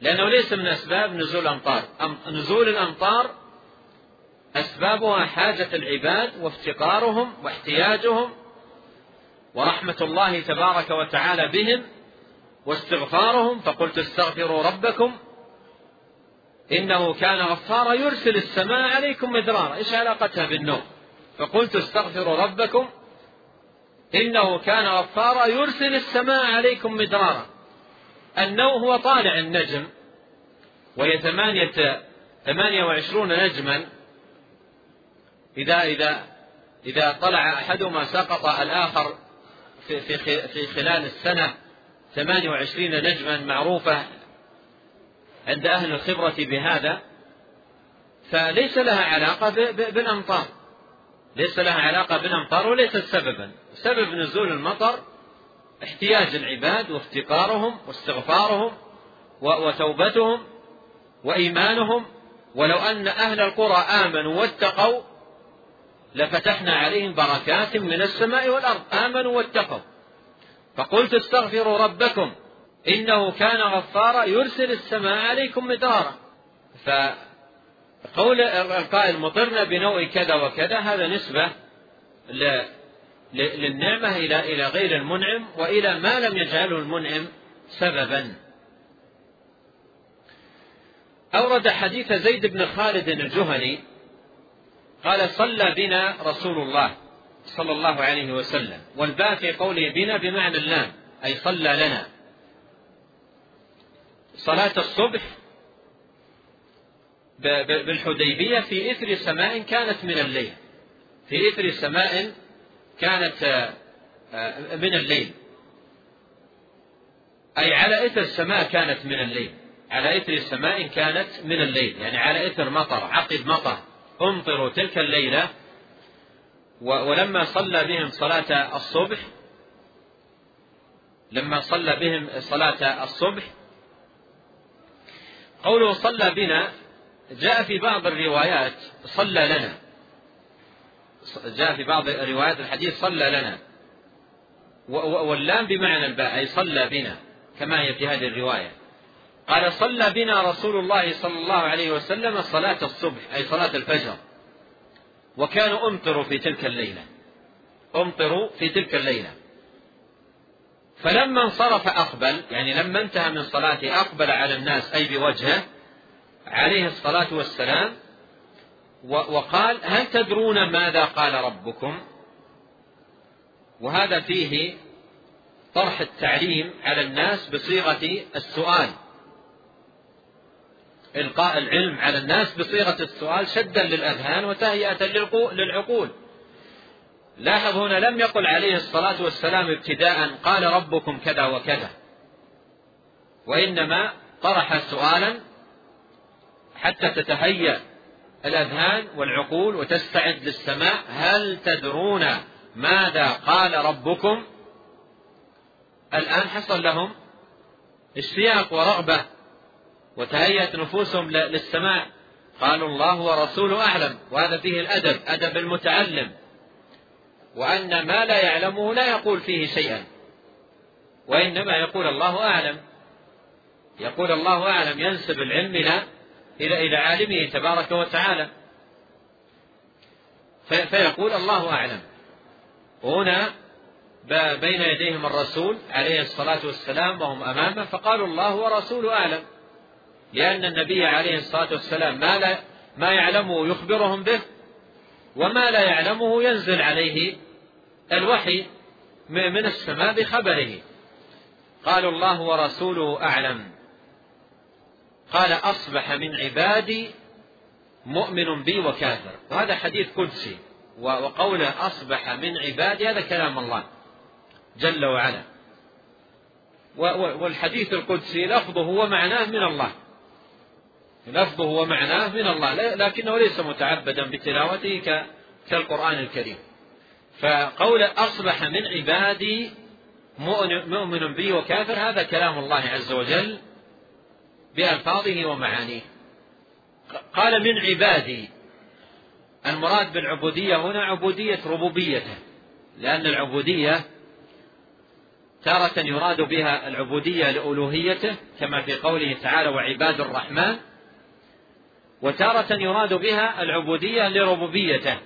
لأنه ليس من أسباب نزول الأمطار. نزول الأمطار أسبابها حاجة العباد وافتقارهم واحتياجهم ورحمة الله تبارك وتعالى بهم واستغفارهم. فقلت استغفروا ربكم إنه كان غفارا يرسل السماء عليكم مدرارا. إيش علاقتها بالنوم؟ فقلت استغفروا ربكم إنه كان غفارا يرسل السماء عليكم مدرارا. النوم هو طالع النجم وهي ثمانية ثمانية وعشرون نجما. إذا إذا إذا طلع أحدهما سقط الآخر في في في خلال السنة ثمانية وعشرين نجما معروفة عند أهل الخبرة بهذا. فليس لها علاقة بالأمطار. ليس لها علاقة بالأمطار وليست سببا. سبب نزول المطر احتياج العباد وافتقارهم واستغفارهم وتوبتهم وإيمانهم. ولو أن أهل القرى آمنوا واتقوا لفتحنا عليهم بركات من السماء والأرض. آمنوا واتقوا. فقلت استغفروا ربكم إنه كان غفارا يرسل السماء عليكم مدرارا. فقول القائل مطرنا بنوع كذا وكذا هذا نسبة للنعمة إلى إلى غير المنعم وإلى ما لم يجعله المنعم سببا. أورد حديث زيد بن خالد الجهني قال صلى بنا رسول الله صلى الله عليه وسلم والباء في قوله بنا بمعنى اللام أي صلى لنا. صلاة الصبح بالحديبية في إثر سماء كانت من الليل. في إثر سماء كانت آه، من الليل. أي على إثر السماء كانت من الليل. على إثر سماء كانت من الليل. يعني على إثر مطر عقب مطر. امطروا تلك الليلة ولما صلى بهم صلاة الصبح لما صلى بهم صلاة الصبح قوله صلى بنا جاء في بعض الروايات صلى لنا. جاء في بعض روايات الحديث صلى لنا. واللام بمعنى الباء أي صلى بنا كما هي في هذه الرواية. قال صلى بنا رسول الله صلى الله عليه وسلم صلاة الصبح أي صلاة الفجر. وكانوا أمطروا في تلك الليلة. أمطروا في تلك الليلة. فلما انصرف أقبل يعني لما انتهى من صلاته أقبل على الناس أي بوجهه عليه الصلاة والسلام وقال هل تدرون ماذا قال ربكم؟ وهذا فيه طرح التعليم على الناس بصيغة السؤال. إلقاء العلم على الناس بصيغة السؤال شدا للأذهان وتهيئة للعقول. لاحظ هنا لم يقل عليه الصلاة والسلام ابتداء قال ربكم كذا وكذا وإنما طرح سؤالا حتى تتهيأ الأذهان والعقول وتستعد للسماء. هل تدرون ماذا قال ربكم؟ الآن حصل لهم اشتياق ورغبة وتهيأت نفوسهم للسماع قالوا الله ورسوله أعلم وهذا فيه الأدب أدب المتعلم. وأن ما لا يعلمه لا يقول فيه شيئا. وإنما يقول الله أعلم. يقول الله أعلم ينسب العلم إلى إلى إلى عالمه تبارك وتعالى. فيقول الله أعلم. وهنا بين يديهم الرسول عليه الصلاة والسلام وهم أمامه فقالوا الله ورسوله أعلم. لأن النبي عليه الصلاة والسلام ما لا ما يعلمه يخبرهم به وما لا يعلمه ينزل عليه الوحي من السماء بخبره. قالوا الله ورسوله أعلم. قال أصبح من عبادي مؤمن بي وكافر. وهذا حديث قدسي. وقوله أصبح من عبادي هذا كلام الله جل وعلا. والحديث القدسي لفظه ومعناه من الله. لفظه ومعناه من الله. لكنه ليس متعبدا بتلاوته كالقرآن الكريم. فقول أصبح من عبادي مؤمن بي وكافر هذا كلام الله عز وجل بألفاظه ومعانيه. قال من عبادي. المراد بالعبودية هنا عبودية ربوبيته. لأن العبودية تارة يراد بها العبودية لألوهيته كما في قوله تعالى وعباد الرحمن. وتارة يراد بها العبودية لربوبيته.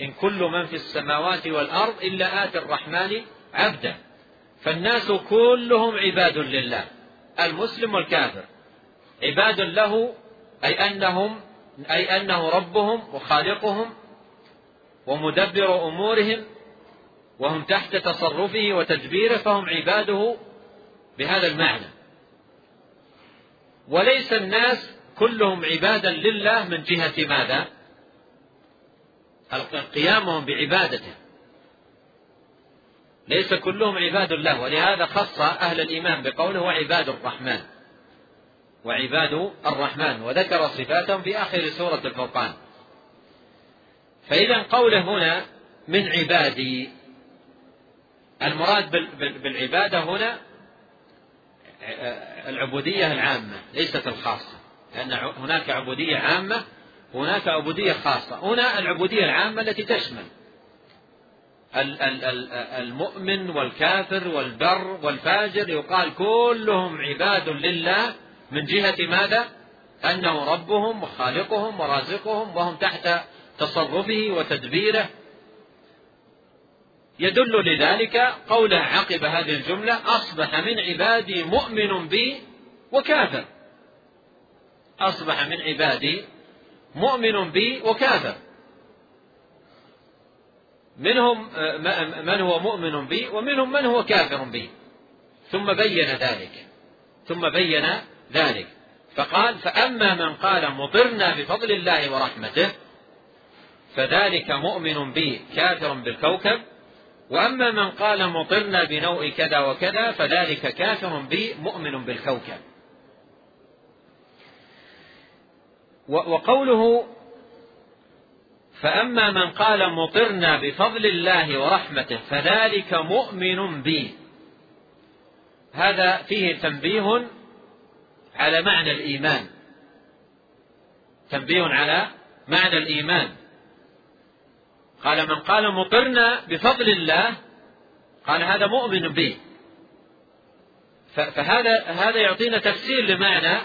إن كل من في السماوات والأرض إلا آتي الرحمن عبدا فالناس كلهم عباد لله المسلم والكافر. عباد له أي أنهم أي أنه ربهم وخالقهم ومدبر أمورهم وهم تحت تصرفه وتدبيره فهم عباده بهذا المعنى. وليس الناس كلهم عبادا لله من جهة ماذا؟ قيامهم بعبادته. ليس كلهم عباد الله ولهذا خص أهل الإيمان بقوله وعباد الرحمن. وعباد الرحمن وذكر صفاتهم في آخر سورة الفرقان. فإذا قوله هنا من عبادي المراد بالعبادة هنا العبودية العامة ليست الخاصة. لأن هناك عبودية عامة وهناك عبودية خاصة. هنا العبودية العامة التي تشمل المؤمن والكافر والبر والفاجر يقال كلهم عباد لله من جهة ماذا؟ أنه ربهم وخالقهم ورازقهم وهم تحت تصرفه وتدبيره. يدل لذلك قوله عقب هذه الجملة أصبح من عبادي مؤمن بي وكافر. أصبح من عبادي مؤمن بي وكافر. منهم من هو مؤمن بي ومنهم من هو كافر بي. ثم بين ذلك. ثم بين ذلك. فقال فأما من قال مطرنا بفضل الله ورحمته فذلك مؤمن بي كافر بالكوكب. وأما من قال مطرنا بنوء كذا وكذا فذلك كافر بي مؤمن بالكوكب. وقوله فأما من قال مطرنا بفضل الله ورحمته فذلك مؤمن بي هذا فيه تنبيه على معنى الإيمان. تنبيه على معنى الإيمان. قال من قال مطرنا بفضل الله قال هذا مؤمن به. فهذا هذا يعطينا تفسير لمعنى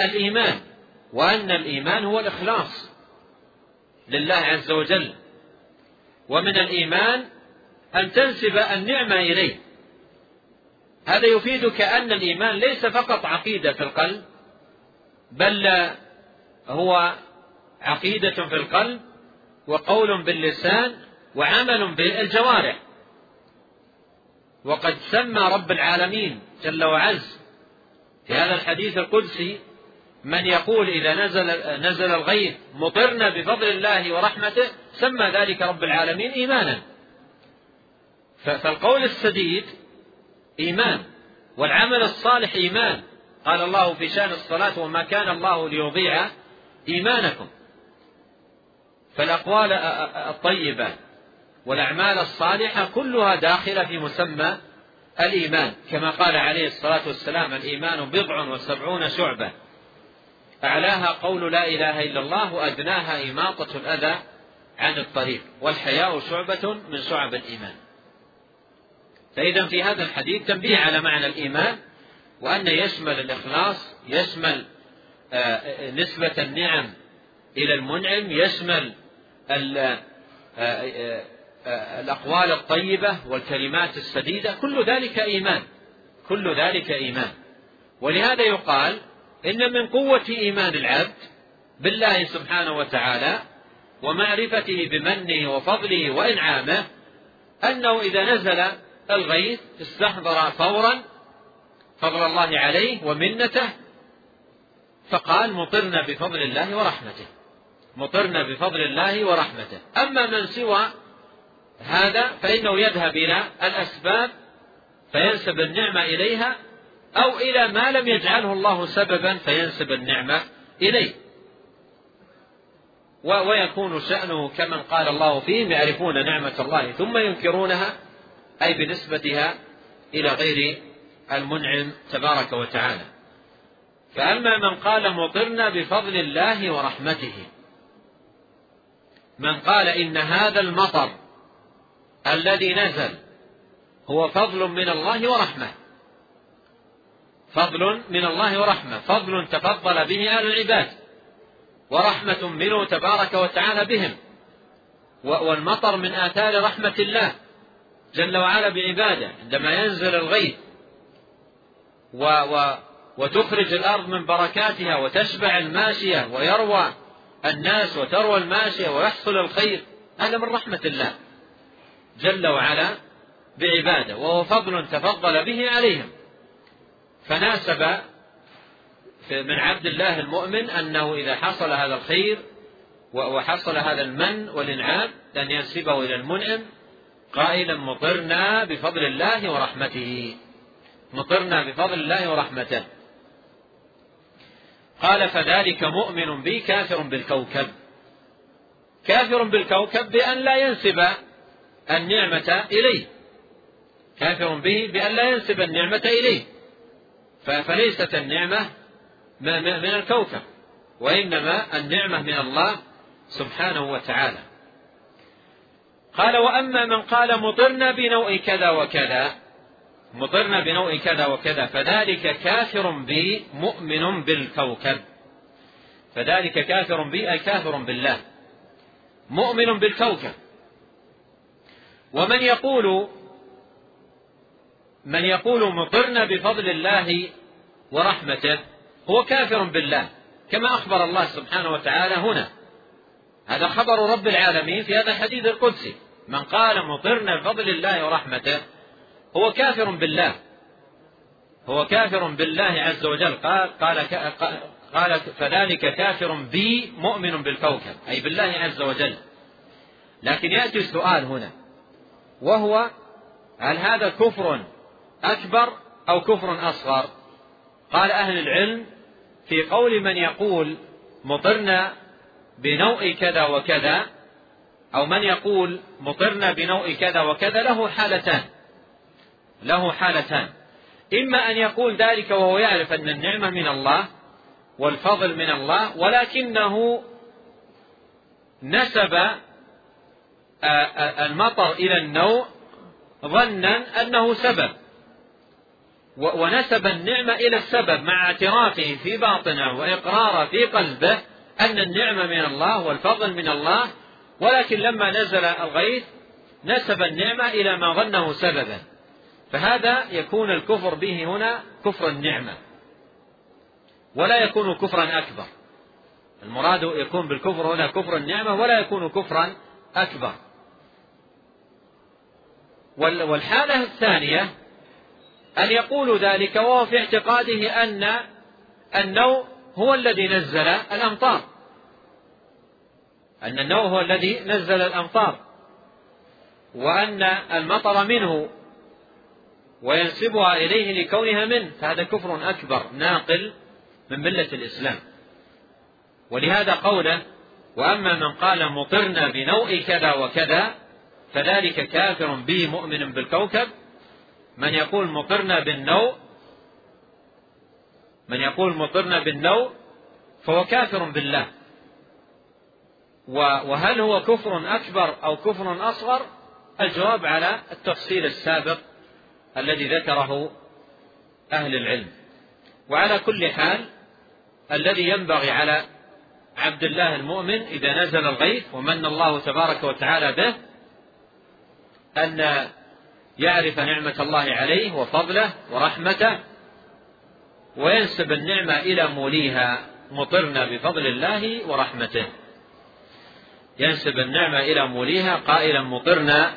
الإيمان وأن الإيمان هو الإخلاص لله عز وجل. ومن الإيمان أن تنسب النعمة إليه. هذا يفيدك أن الإيمان ليس فقط عقيدة في القلب بل هو عقيدة في القلب وقول باللسان وعمل بالجوارح. وقد سمى رب العالمين جل وعز في هذا الحديث القدسي من يقول إذا نزل نزل الغيث مطرنا بفضل الله ورحمته سمى ذلك رب العالمين إيمانا. فالقول السديد إيمان. والعمل الصالح إيمان. قال الله في شأن الصلاة وما كان الله ليضيع إيمانكم. فالأقوال الطيبة والأعمال الصالحة كلها داخلة في مسمى الإيمان. كما قال عليه الصلاة والسلام الإيمان بضع وسبعون شعبة. أعلاها قول لا إله إلا الله وأدناها إماطة الأذى عن الطريق. والحياء شعبة من شعب الإيمان. فإذا في هذا الحديث تنبيه على معنى الإيمان وأن يشمل الإخلاص يشمل نسبة النعم إلى المنعم يشمل الأقوال الطيبة والكلمات السديدة كل ذلك إيمان كل ذلك إيمان. ولهذا يقال إن من قوة إيمان العبد بالله سبحانه وتعالى ومعرفته بمنه وفضله وإنعامه أنه إذا نزل الغيث استحضر فورا فضل الله عليه ومنته فقال مطرنا بفضل الله ورحمته مطرنا بفضل الله ورحمته. أما من سوى هذا فإنه يذهب إلى الأسباب فينسب النعمة إليها أو إلى ما لم يجعله الله سببا فينسب النعمة إليه. ويكون شأنه كمن قال الله فيهم يعرفون نعمة الله ثم ينكرونها أي بنسبتها إلى غير المنعم تبارك وتعالى. فأما من قال مطرنا بفضل الله ورحمته من قال إن هذا المطر الذي نزل هو فضل من الله ورحمة فضل من الله ورحمة فضل تفضل به أهل العباد ورحمة منه تبارك وتعالى بهم والمطر من آثار رحمة الله. جل وعلا بعبادة عندما ينزل الغيث و و وتخرج الأرض من بركاتها وتشبع الماشية ويروى الناس وتروى الماشية ويحصل الخير هذا من رحمة الله. جل وعلا بعبادة وهو فضل تفضل به عليهم. فناسب من عبد الله المؤمن أنه إذا حصل هذا الخير وحصل هذا المن والإنعام أن ينسبه إلى المنعم قائلا مطرنا بفضل الله ورحمته. مطرنا بفضل الله ورحمته. قال فذلك مؤمن بي كافر بالكوكب. كافر بالكوكب بأن لا ينسب النعمة إليه. كافر به بأن لا ينسب النعمة إليه. فليست النعمة من الكوكب وإنما النعمة من الله سبحانه وتعالى. قال وأما من قال مطرنا بنوع كذا وكذا مطرنا بنوع كذا وكذا فذلك كافر بي مؤمن بالكوكب. فذلك كافر بي أي كافر بالله. مؤمن بالكوكب. ومن يقول من يقول مطرنا بفضل الله ورحمته هو كافر بالله كما أخبر الله سبحانه وتعالى هنا. هذا خبر رب العالمين في هذا الحديث القدسي. من قال مطرنا بفضل الله ورحمته هو كافر بالله. هو كافر بالله عز وجل. قال قال قال فذلك كافر بي مؤمن بالكوكب أي بالله عز وجل. لكن يأتي السؤال هنا وهو هل هذا كفر أكبر أو كفر أصغر؟ قال أهل العلم في قول من يقول مطرنا بنوع كذا وكذا أو من يقول مطرنا بنوع كذا وكذا له حالتان. له حالتان. إما أن يقول ذلك وهو يعرف أن النعمة من الله والفضل من الله ولكنه نسب المطر إلى النوع ظنا أنه سبب. ونسب النعمة إلى السبب مع اعترافه في باطنه وإقراره في قلبه أن النعمة من الله والفضل من الله ولكن لما نزل الغيث نسب النعمة إلى ما ظنه سببا. فهذا يكون الكفر به هنا كفر النعمة. ولا يكون كفرا أكبر. المراد يكون بالكفر هنا كفر النعمة ولا يكون كفرا أكبر. والحالة الثانية أن يقول ذلك وهو في اعتقاده أن النوء هو الذي نزل الأمطار. أن النوء هو الذي نزل الأمطار. وأن المطر منه وينسبها إليه لكونها منه. فهذا كفر أكبر ناقل من ملة الإسلام. ولهذا قوله وأما من قال مطرنا بنوء كذا وكذا فذلك كافر به مؤمن بالكوكب. من يقول مطرنا بالنوء من يقول مطرنا بالنوء فهو كافر بالله. وهل هو كفر أكبر أو كفر أصغر؟ الجواب على التفصيل السابق الذي ذكره أهل العلم. وعلى كل حال الذي ينبغي على عبد الله المؤمن إذا نزل الغيث ومن الله تبارك وتعالى به أن يعرف نعمة الله عليه وفضله ورحمته وينسب النعمة إلى موليها مطرنا بفضل الله ورحمته. ينسب النعمة إلى موليها قائلا مطرنا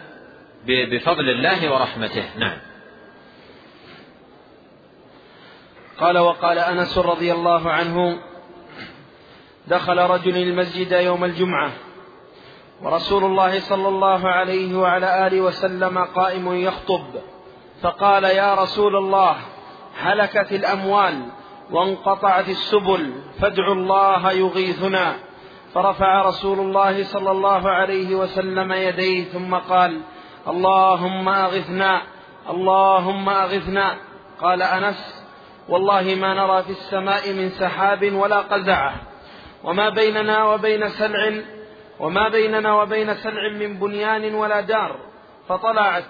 بفضل الله ورحمته. نعم. قال وقال أنس رضي الله عنه دخل رجل المسجد يوم الجمعة ورسول الله صلى الله عليه وعلى آله وسلم قائم يخطب فقال يا رسول الله هلكت الأموال وانقطعت السبل فادعوا الله يغيثنا. فرفع رسول الله صلى الله عليه وسلم يديه ثم قال اللهم أغثنا اللهم أغثنا. قال أنس والله ما نرى في السماء من سحاب ولا قزعة وما بيننا وبين سلع وما بيننا وبين سلع من بنيان ولا دار فطلعت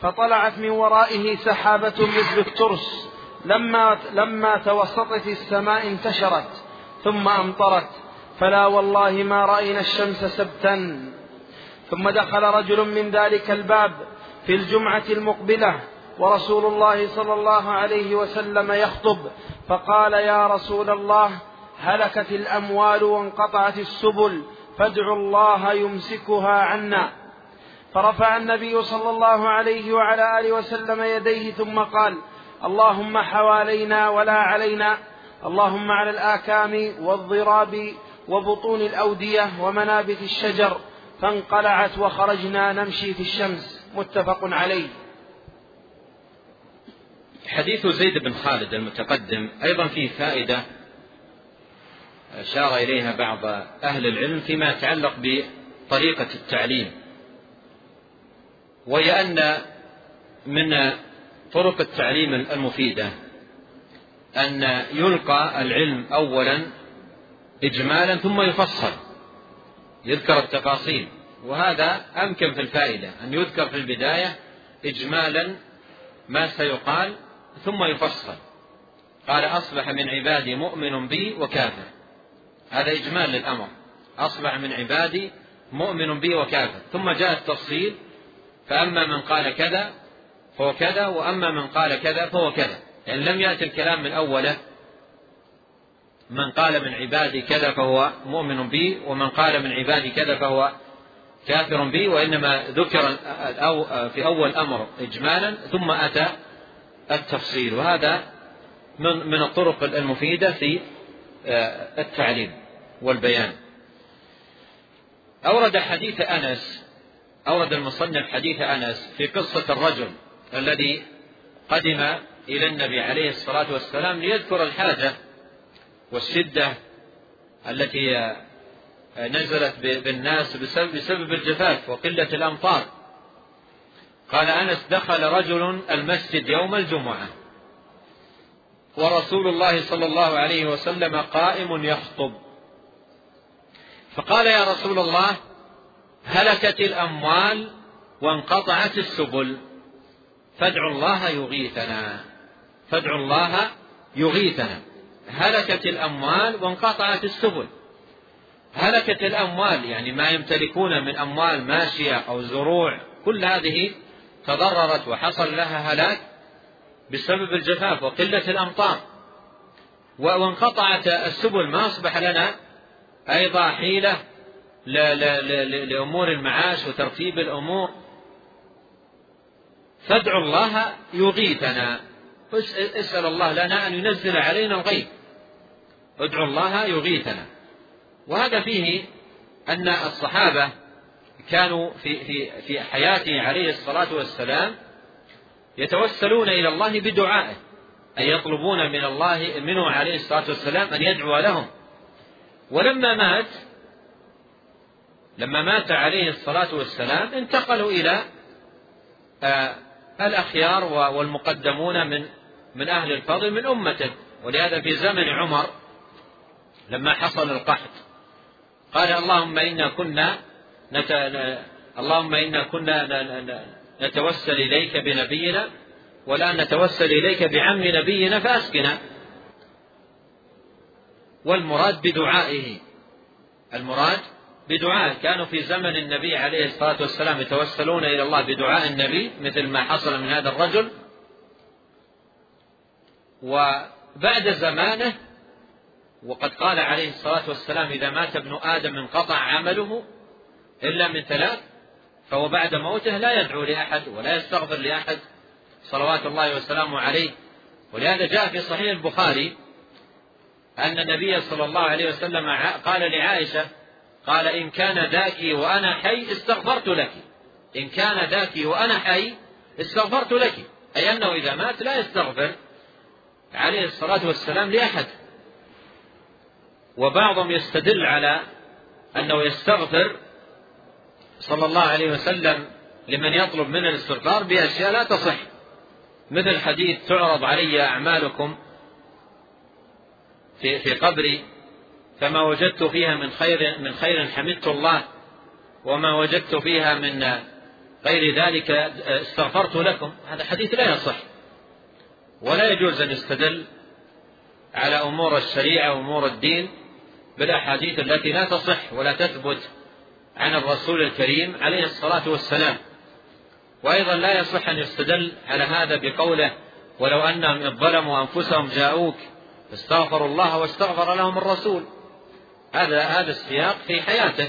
فطلعت من ورائه سحابة مثل الترس لما لما توسطت السماء انتشرت ثم أمطرت. فلا والله ما رأينا الشمس سبتا. ثم دخل رجل من ذلك الباب في الجمعة المقبلة ورسول الله صلى الله عليه وسلم يخطب. فقال يا رسول الله هلكت الأموال وانقطعت السبل فادعوا الله يمسكها عنا. فرفع النبي صلى الله عليه وعلى آله وسلم يديه ثم قال اللهم حوالينا ولا علينا اللهم على الآكام والضراب وبطون الأودية ومنابت الشجر فانقلعت وخرجنا نمشي في الشمس. متفق عليه. حديث زيد بن خالد المتقدم أيضا فيه فائدة أشار إليها بعض أهل العلم فيما يتعلق بطريقة التعليم. وهي أن من طرق التعليم المفيدة أن يلقى العلم أولا إجمالا ثم يفصل يذكر التفاصيل. وهذا أمكن في الفائدة أن يذكر في البداية إجمالا ما سيقال ثم يفصل. قال أصبح من عبادي مؤمن بي وكافر. هذا إجمال للأمر. أصبح من عبادي مؤمن بي وكافر. ثم جاء التفصيل فأما من قال كذا فهو كذا وأما من قال كذا فهو كذا. يعني لم يأتي الكلام من أوله من قال من عبادي كذا فهو مؤمن بي ومن قال من عبادي كذا فهو كافر بي وإنما ذكر في أول أمر إجمالا ثم أتى التفصيل. وهذا من من الطرق المفيدة في آه، التعليم والبيان. أورد حديث أنس أورد المصنف حديث أنس في قصة الرجل الذي قدم إلى النبي عليه الصلاة والسلام ليذكر الحاجة والشدة التي نزلت بالناس بسبب, بسبب الجفاف وقلة الأمطار. قال أنس دخل رجل المسجد يوم الجمعة ورسول الله صلى الله عليه وسلم قائم يخطب. فقال يا رسول الله هلكت الأموال وانقطعت السبل. فادعوا الله يغيثنا. فادعوا الله يغيثنا. هلكت الأموال وانقطعت السبل. هلكت الأموال يعني ما يمتلكون من أموال ماشية أو زروع كل هذه تضررت وحصل لها هلاك بسبب الجفاف وقلة الأمطار. وانقطعت السبل ما أصبح لنا أيضا حيلة لأمور المعاش وترتيب الأمور. فادعوا الله يغيثنا. اسأل الله لنا أن ينزل علينا الغيث. ادعوا الله يغيثنا. وهذا فيه أن الصحابة كانوا في في في حياته عليه الصلاة والسلام يتوسلون إلى الله بدعائه أي يطلبون من الله منه عليه الصلاة والسلام أن يدعو لهم. ولما مات لما مات عليه الصلاة والسلام انتقلوا إلى آه، الأخيار والمقدمون من من أهل الفضل من أمته ولهذا في زمن عمر لما حصل القحط قال اللهم إنا كنا نت... اللهم إنا كنا نتوسل إليك بنبينا ولا نتوسل إليك بعم نبينا فأسقنا والمراد بدعائه المراد بدعائه كانوا في زمن النبي عليه الصلاة والسلام يتوسلون إلى الله بدعاء النبي مثل ما حصل من هذا الرجل. وبعد زمانه وقد قال عليه الصلاة والسلام إذا مات ابن آدم انقطع عمله إلا من ثلاث فهو بعد موته لا يدعو لأحد ولا يستغفر لأحد صلوات الله وسلامه عليه. ولهذا جاء في صحيح البخاري أن النبي صلى الله عليه وسلم قال لعائشة قال إن كان ذاك وأنا حي استغفرت لك. إن كان ذاك وأنا حي استغفرت لك. أي أنه إذا مات لا يستغفر عليه الصلاة والسلام لأحد. وبعضهم يستدل على أنه يستغفر صلى الله عليه وسلم لمن يطلب منه الاستغفار بأشياء لا تصح. مثل حديث تعرض علي أعمالكم في في قبري. فما وجدت فيها من خير من خير حمدت الله وما وجدت فيها من غير ذلك استغفرت لكم. هذا حديث لا يصح ولا يجوز أن يستدل على أمور الشريعة وأمور الدين بالأحاديث التي لا تصح ولا تثبت عن الرسول الكريم عليه الصلاة والسلام. وأيضا لا يصح أن يستدل على هذا بقوله ولو أنهم ظلموا أنفسهم جاءوك فاستغفروا الله واستغفر لهم الرسول. هذا هذا السياق في حياته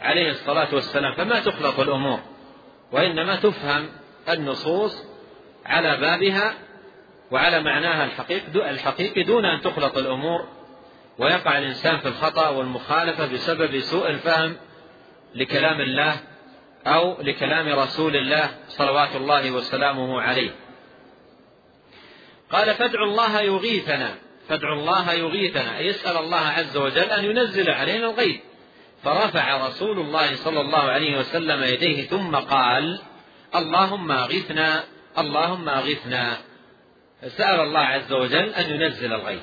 عليه الصلاة والسلام فما تخلط الأمور وإنما تفهم النصوص على بابها وعلى معناها الحقيقي الحقيقي دون أن تخلط الأمور ويقع الإنسان في الخطأ والمخالفة بسبب سوء الفهم لكلام الله أو لكلام رسول الله صلوات الله وسلامه عليه. قال فادعوا الله يغيثنا. فادعوا الله يغيثنا أي يسأل الله عز وجل أن ينزل علينا الغيث. فرفع رسول الله صلى الله عليه وسلم يديه ثم قال اللهم اغثنا اللهم اغثنا سأل الله عز وجل أن ينزل الغيث.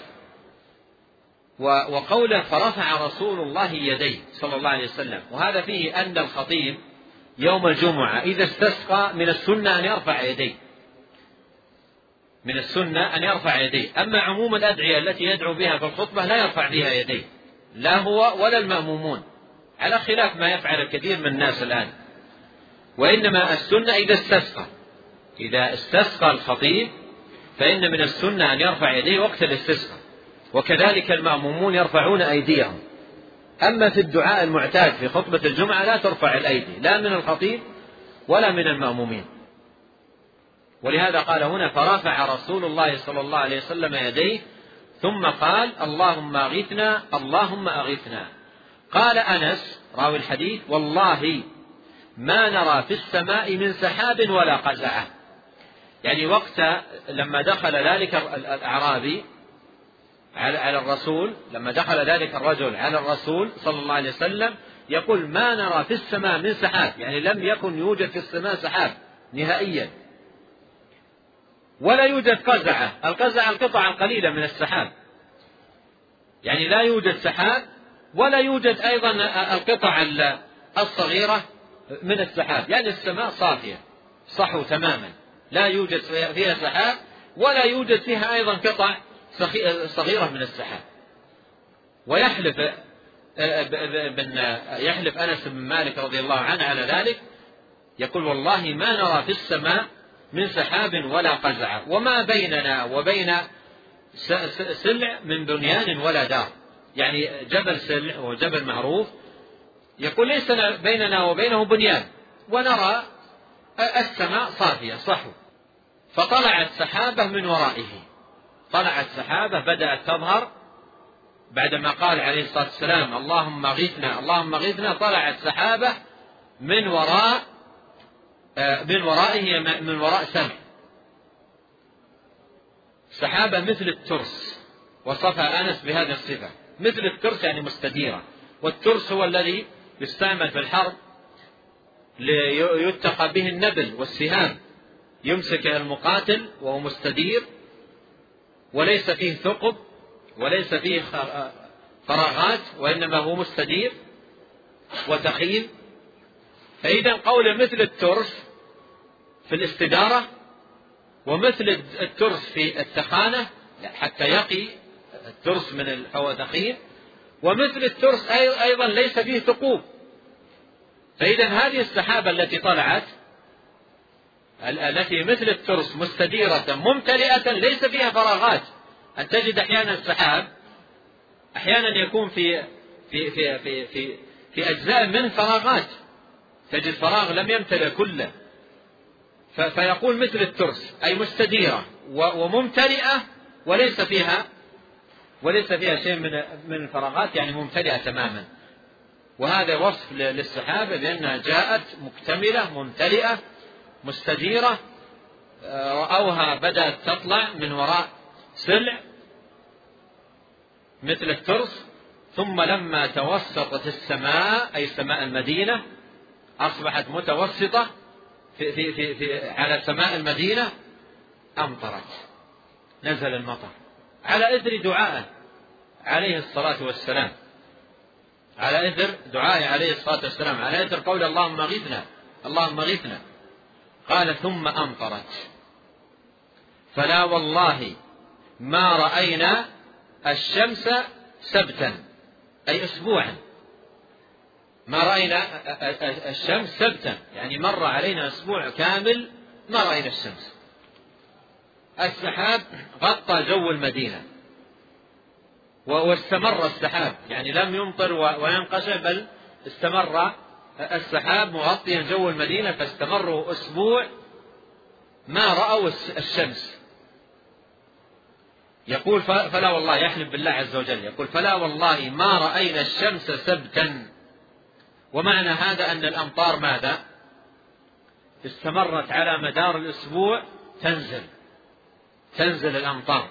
وقوله فرفع رسول الله يديه صلى الله عليه وسلم وهذا فيه أن الخطيب يوم الجمعة إذا استسقى من السنة أن يرفع يديه. من السنة أن يرفع يديه. أما عموم الأدعية التي يدعو بها في الخطبة لا يرفع بها يديه. لا هو ولا المأمومون. على خلاف ما يفعل الكثير من الناس الآن. وإنما السنة إذا استسقى. إذا استسقى الخطيب فإن من السنة أن يرفع يديه وقت الاستسقاء. وكذلك المأمومون يرفعون أيديهم. أما في الدعاء المعتاد في خطبة الجمعة لا ترفع الأيدي. لا من الخطيب ولا من المأمومين. ولهذا قال هنا فرفع رسول الله صلى الله عليه وسلم يديه ثم قال اللهم أغثنا اللهم أغثنا. قال أنس راوي الحديث والله ما نرى في السماء من سحاب ولا قزعة. يعني وقت لما دخل ذلك الأعرابي على الرسول لما دخل ذلك الرجل على الرسول صلى الله عليه وسلم يقول ما نرى في السماء من سحاب. يعني لم يكن يوجد في السماء سحاب نهائيا. ولا يوجد قزعة. القزعة القطع القليلة من السحاب. يعني لا يوجد سحاب ولا يوجد أيضا القطع الصغيرة من السحاب. يعني السماء صافية صحو تماما. لا يوجد فيها سحاب ولا يوجد فيها أيضا قطع صغيرة من السحاب. ويحلف بن يحلف أنس بن مالك رضي الله عنه على ذلك يقول والله ما نرى في السماء من سحاب ولا قزع وما بيننا وبين سلع من بنيان ولا دار. يعني جبل سلع وجبل معروف يقول ليس بيننا وبينه بنيان. ونرى السماء صافية صحو. فطلعت سحابة من ورائه. طلعت سحابة بدأت تظهر. بعدما قال عليه الصلاة والسلام اللهم اغثنا اللهم اغثنا طلعت سحابة من وراء من ورائه من وراء سمع سحابة مثل الترس وصفها أنس بهذه الصفة. مثل الترس يعني مستديرة. والترس هو الذي يستعمل في الحرب ليتقى به النبل والسهام. يمسك المقاتل وهو مستدير وليس فيه ثقب وليس فيه فراغات وإنما هو مستدير وثقيل فإذا قول مثل الترس في الاستدارة ومثل الترس في الثخانة حتى يقي الترس من الحوادقين ومثل الترس أيضا ليس فيه ثقوب. فإذا هذه السحابة التي طلعت التي مثل الترس مستديرة ممتلئة ليس فيها فراغات. أن تجد أحيانا السحاب أحيانا يكون في في في في في, في أجزاء منه فراغات. تجد فراغ لم يمتلئ كله. فيقول مثل الترس أي مستديرة وممتلئة وليس فيها وليس فيها شيء من من الفراغات يعني ممتلئة تماما. وهذا وصف للسحابة بأنها جاءت مكتملة ممتلئة مستديرة آه، رأوها بدأت تطلع من وراء سلع مثل الترس ثم لما توسطت السماء أي سماء المدينة أصبحت متوسطة في, في, في, في على سماء المدينة أمطرت نزل المطر. على إثر دعائه عليه الصلاة والسلام. على إثر دعائه عليه الصلاة والسلام. على إثر قول اللهم غثنا اللهم غثنا قال ثم أمطرت. فلا والله ما رأينا الشمس سبتا أي أسبوعا. ما رأينا الشمس سبتا يعني مر علينا أسبوع كامل ما رأينا الشمس. السحاب غطى جو المدينة. واستمر السحاب. يعني لم يمطر وينقشع بل استمر السحاب مغطيا جو المدينة فاستمروا أسبوع ما رأوا الشمس. يقول فلا والله يحلف بالله عز وجل. يقول فلا والله ما رأينا الشمس سبتا ومعنى هذا أن الأمطار ماذا؟ استمرت على مدار الأسبوع تنزل. تنزل الأمطار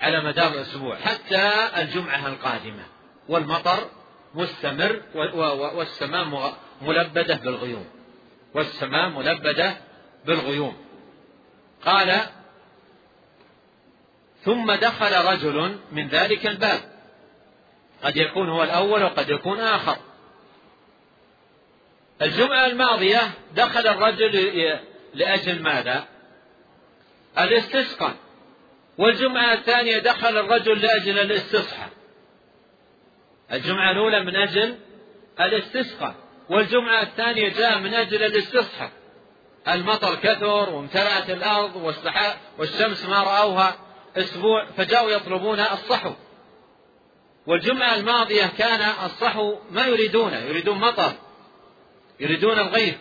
على مدار الأسبوع حتى الجمعة القادمة. والمطر مستمر والسماء ملبدة بالغيوم. والسماء ملبدة بالغيوم. قال ثم دخل رجل من ذلك الباب. قد يكون هو الأول وقد يكون آخر. الجمعة الماضية دخل الرجل لأجل ماذا؟ الاستسقاء. والجمعة الثانية دخل الرجل لأجل الاستصحى. الجمعة الأولى من أجل الاستسقاء. والجمعة الثانية جاء من أجل الاستصحى. المطر كثر وامتلأت الأرض والشمس ما رأوها أسبوع فجاءوا يطلبون الصحو. والجمعة الماضية كان الصحو ما يريدونه يريدون مطر. يريدون الغيث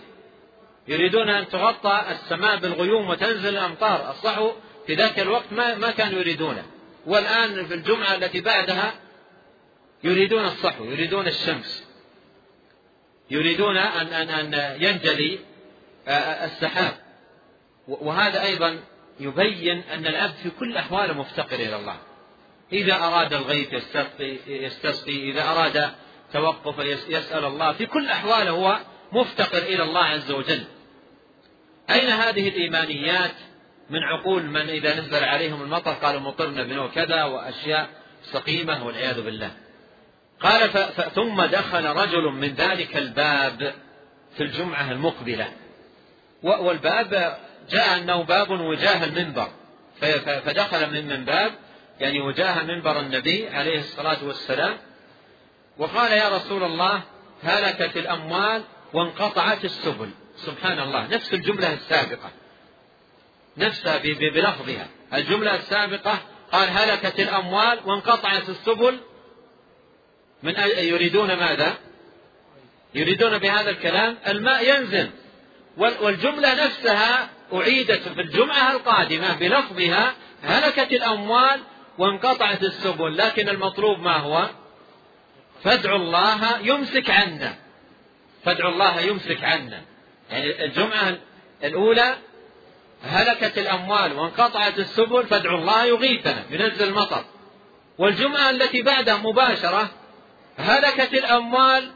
يريدون أن تغطى السماء بالغيوم وتنزل الأمطار. الصحو في ذاك الوقت ما, ما كانوا يريدونه. والآن في الجمعة التي بعدها يريدون الصحو يريدون الشمس. يريدون أن, أن, أن ينجلي السحاب. وهذا أيضا يبين أن العبد في كل أحواله مفتقر إلى الله. إذا أراد الغيث يستسقي, يستسقي إذا أراد توقف يسأل الله. في كل أحواله هو مفتقر إلى الله عز وجل. أين هذه الإيمانيات من عقول من إذا نزل عليهم المطر؟ قالوا مطرنا بنوع كذا وأشياء سقيمة والعياذ بالله. قال ثم دخل رجل من ذلك الباب في الجمعة المقبلة. والباب جاء أنه باب وجاه المنبر. فدخل من من باب يعني وجاه منبر النبي عليه الصلاة والسلام. وقال يا رسول الله هلكت الأموال وانقطعت السبل. سبحان الله. نفس الجملة السابقة. نفسها بلفظها. الجملة السابقة قال هلكت الأموال وانقطعت السبل. من يريدون ماذا؟ يريدون بهذا الكلام الماء ينزل. والجملة نفسها أعيدت في الجمعة القادمة بلفظها هلكت الأموال وانقطعت السبل. لكن المطلوب ما هو؟ فادعوا الله يمسك عنا فادعوا الله يمسك عنا. يعني الجمعة الأولى هلكت الأموال وانقطعت السبل فادعوا الله يغيثنا ينزل المطر والجمعة التي بعدها مباشرة هلكت الأموال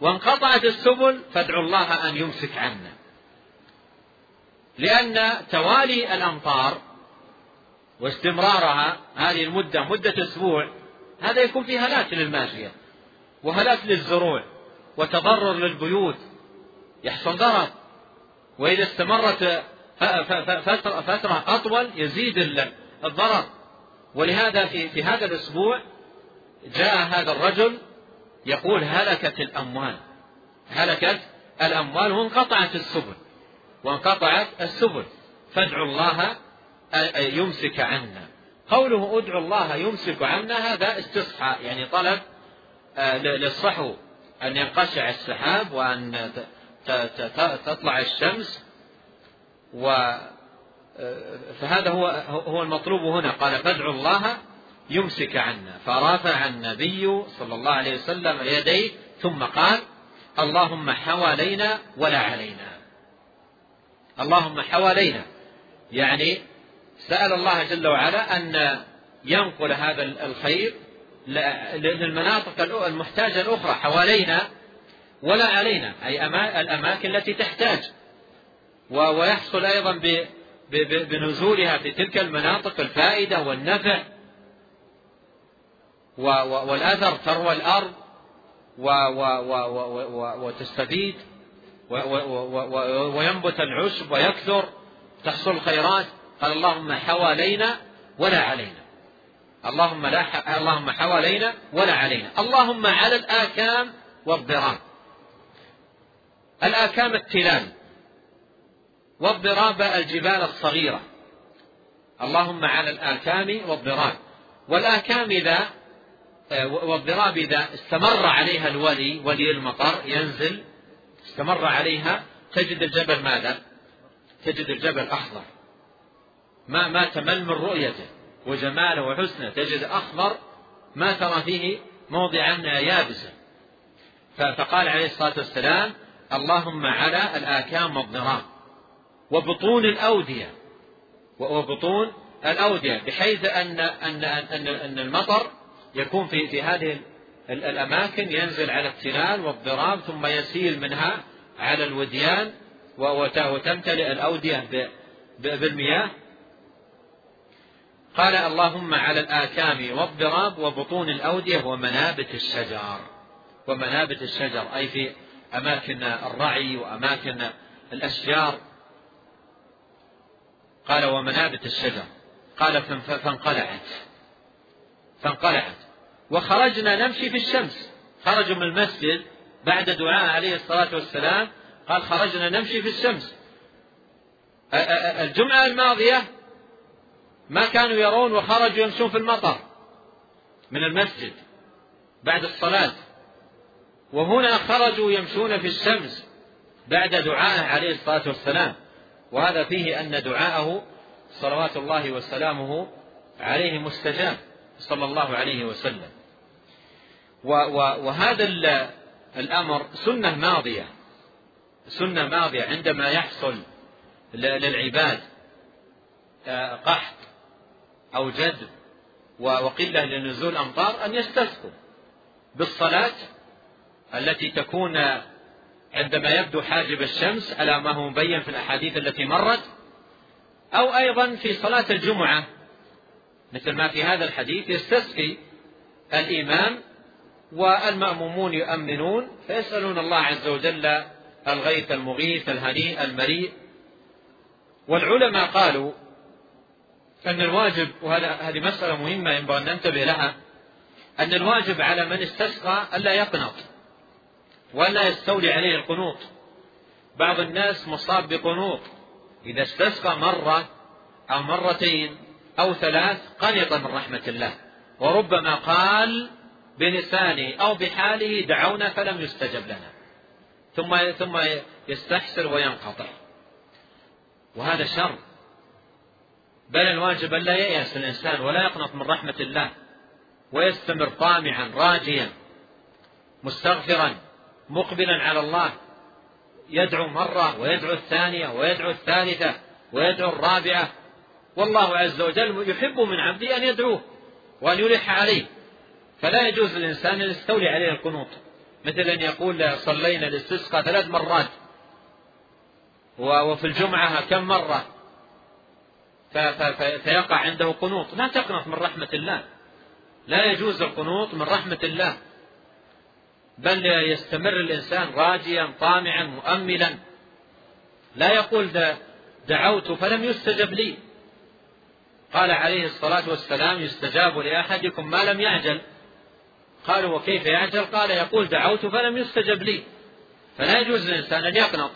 وانقطعت السبل فادعوا الله أن يمسك عنا. لأن توالي الأمطار واستمرارها هذه المدة مدة أسبوع هذا يكون في هلاك للماشية وهلاك للزروع. وتضرر للبيوت. يحصل ضرر. وإذا استمرت فترة أطول يزيد الضرر. ولهذا في, في هذا الأسبوع جاء هذا الرجل يقول هلكت الأموال. هلكت الأموال وانقطعت السبل. وانقطعت السبل. فادعوا الله يمسك عنا. قوله ادعوا الله يمسك عنا هذا استصحى يعني طلب آه، للصحو. أن ينقشع السحاب وأن تطلع الشمس و فهذا هو هو المطلوب هنا. قال فادعوا الله يمسك عنا فرافع النبي صلى الله عليه وسلم يديه ثم قال اللهم حوالينا ولا علينا. اللهم حوالينا يعني سأل الله جل وعلا أن ينقل هذا الخير للمناطق المحتاجة الأخرى حوالينا ولا علينا أي الأماكن التي تحتاج ويحصل أيضا بنزولها في تلك المناطق الفائدة والنفع والأثر تروى الأرض وتستفيد وينبت العشب ويكثر تحصل الخيرات قال اللهم حوالينا ولا علينا اللهم لا ح... اللهم حوالينا ولا علينا. اللهم على الآكام والضراب الآكام التلال والضراب الجبال الصغيرة. اللهم على الآكام والضراب. والآكام إذا والضراب إذا استمر عليها الولي ولي المطر ينزل. استمر عليها تجد الجبل ماذا؟ تجد الجبل أخضر. ما ما تمل من رؤيته؟ وجماله وحسنه تجد أخضر ما ترى فيه موضعا يابسا. فقال عليه الصلاة والسلام اللهم على الآكام والضراب وبطون الأودية. وبطون الأودية بحيث أن أن أن أن المطر يكون في في هذه الأماكن ينزل على التلال والضراب ثم يسيل منها على الوديان وتمتلئ الأودية بالمياه. قال اللهم على الآكام والضراب وبطون الأودية ومنابت الشجر. ومنابت الشجر أي في أماكن الرعي وأماكن الأشجار. قال ومنابت الشجر. قال فانقلعت. فانقلعت. وخرجنا نمشي في الشمس. خرجوا من المسجد بعد دعاء عليه الصلاة والسلام قال خرجنا نمشي في الشمس. الجمعة الماضية ما كانوا يرون وخرجوا يمشون في المطر من المسجد بعد الصلاة. وهنا خرجوا يمشون في الشمس بعد دعائه عليه الصلاة والسلام. وهذا فيه أن دعاءه صلوات الله وسلامه عليه مستجاب صلى الله عليه وسلم. وهذا الأمر سنة ماضية. سنة ماضية عندما يحصل للعباد آه، قحط أو جد وقلة لنزول أمطار أن يستسقوا بالصلاة التي تكون عندما يبدو حاجب الشمس على ما هو مبين في الأحاديث التي مرت أو أيضا في صلاة الجمعة. مثل ما في هذا الحديث يستسقي الإمام والمأمومون يؤمنون فيسألون الله عز وجل الغيث المغيث الهنيء المريء. والعلماء قالوا أن الواجب وهذا هذه مسألة مهمة ينبغي أن ننتبه لها أن الواجب على من استسقى ألا يقنط ولا يستولي عليه القنوط. بعض الناس مصاب بقنوط إذا استسقى مرة أو مرتين أو ثلاث قنط من رحمة الله. وربما قال بلسانه أو بحاله دعونا فلم يستجب لنا. ثم ثم يستحسر وينقطع. وهذا شر. بل الواجب أن لا ييأس الإنسان ولا يقنط من رحمة الله ويستمر طامعا راجيا مستغفرا مقبلا على الله. يدعو مرة ويدعو الثانية ويدعو الثالثة ويدعو الرابعة. والله عز وجل يحب من عبده أن يدعوه وأن يلح عليه. فلا يجوز للإنسان أن يستولي عليه القنوط. مثل أن يقول صلينا الاستسقاء ثلاث مرات وفي الجمعة كم مرة. فيقع عنده قنوط. لا تقنط من رحمة الله. لا يجوز القنوط من رحمة الله. بل يستمر الإنسان راجيا طامعا مؤملا. لا يقول دعوت فلم يستجب لي. قال عليه الصلاة والسلام يستجاب لأحدكم ما لم يعجل. قالوا وكيف يعجل؟ قال يقول دعوت فلم يستجب لي. فلا يجوز للإنسان أن يقنط.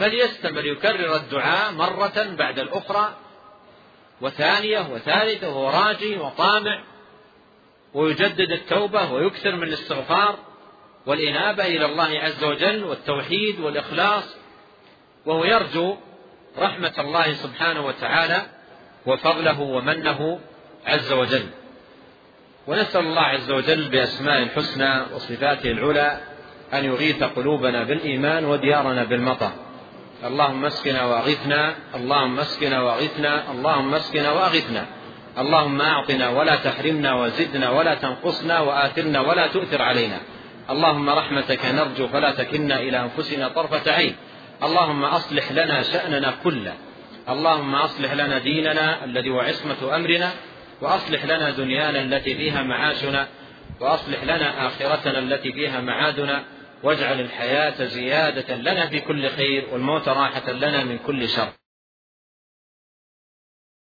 بل يستمر يكرر الدعاء مرة بعد الأخرى وثانية وثالثة وهو راجي وطامع ويجدد التوبة ويكثر من الاستغفار والإنابة إلى الله عز وجل والتوحيد والإخلاص وهو يرجو رحمة الله سبحانه وتعالى وفضله ومنه عز وجل. ونسأل الله عز وجل بأسماء الحسنى وصفاته العلى أن يغيث قلوبنا بالإيمان وديارنا بالمطر. اللهم اسقنا وأغثنا اللهم اسقنا وأغثنا اللهم اسقنا وأغثنا. اللهم أعطنا ولا تحرمنا وزدنا ولا تنقصنا وآثرنا ولا تؤثر علينا. اللهم رحمتك نرجو فلا تكلنا إلى أنفسنا طرفة عين. اللهم أصلح لنا شأننا كله. اللهم أصلح لنا ديننا الذي هو عصمة أمرنا وأصلح لنا دنيانا التي فيها معاشنا وأصلح لنا آخرتنا التي فيها معادنا. واجعل الحياة زيادة لنا في كل خير والموت راحة لنا من كل شر.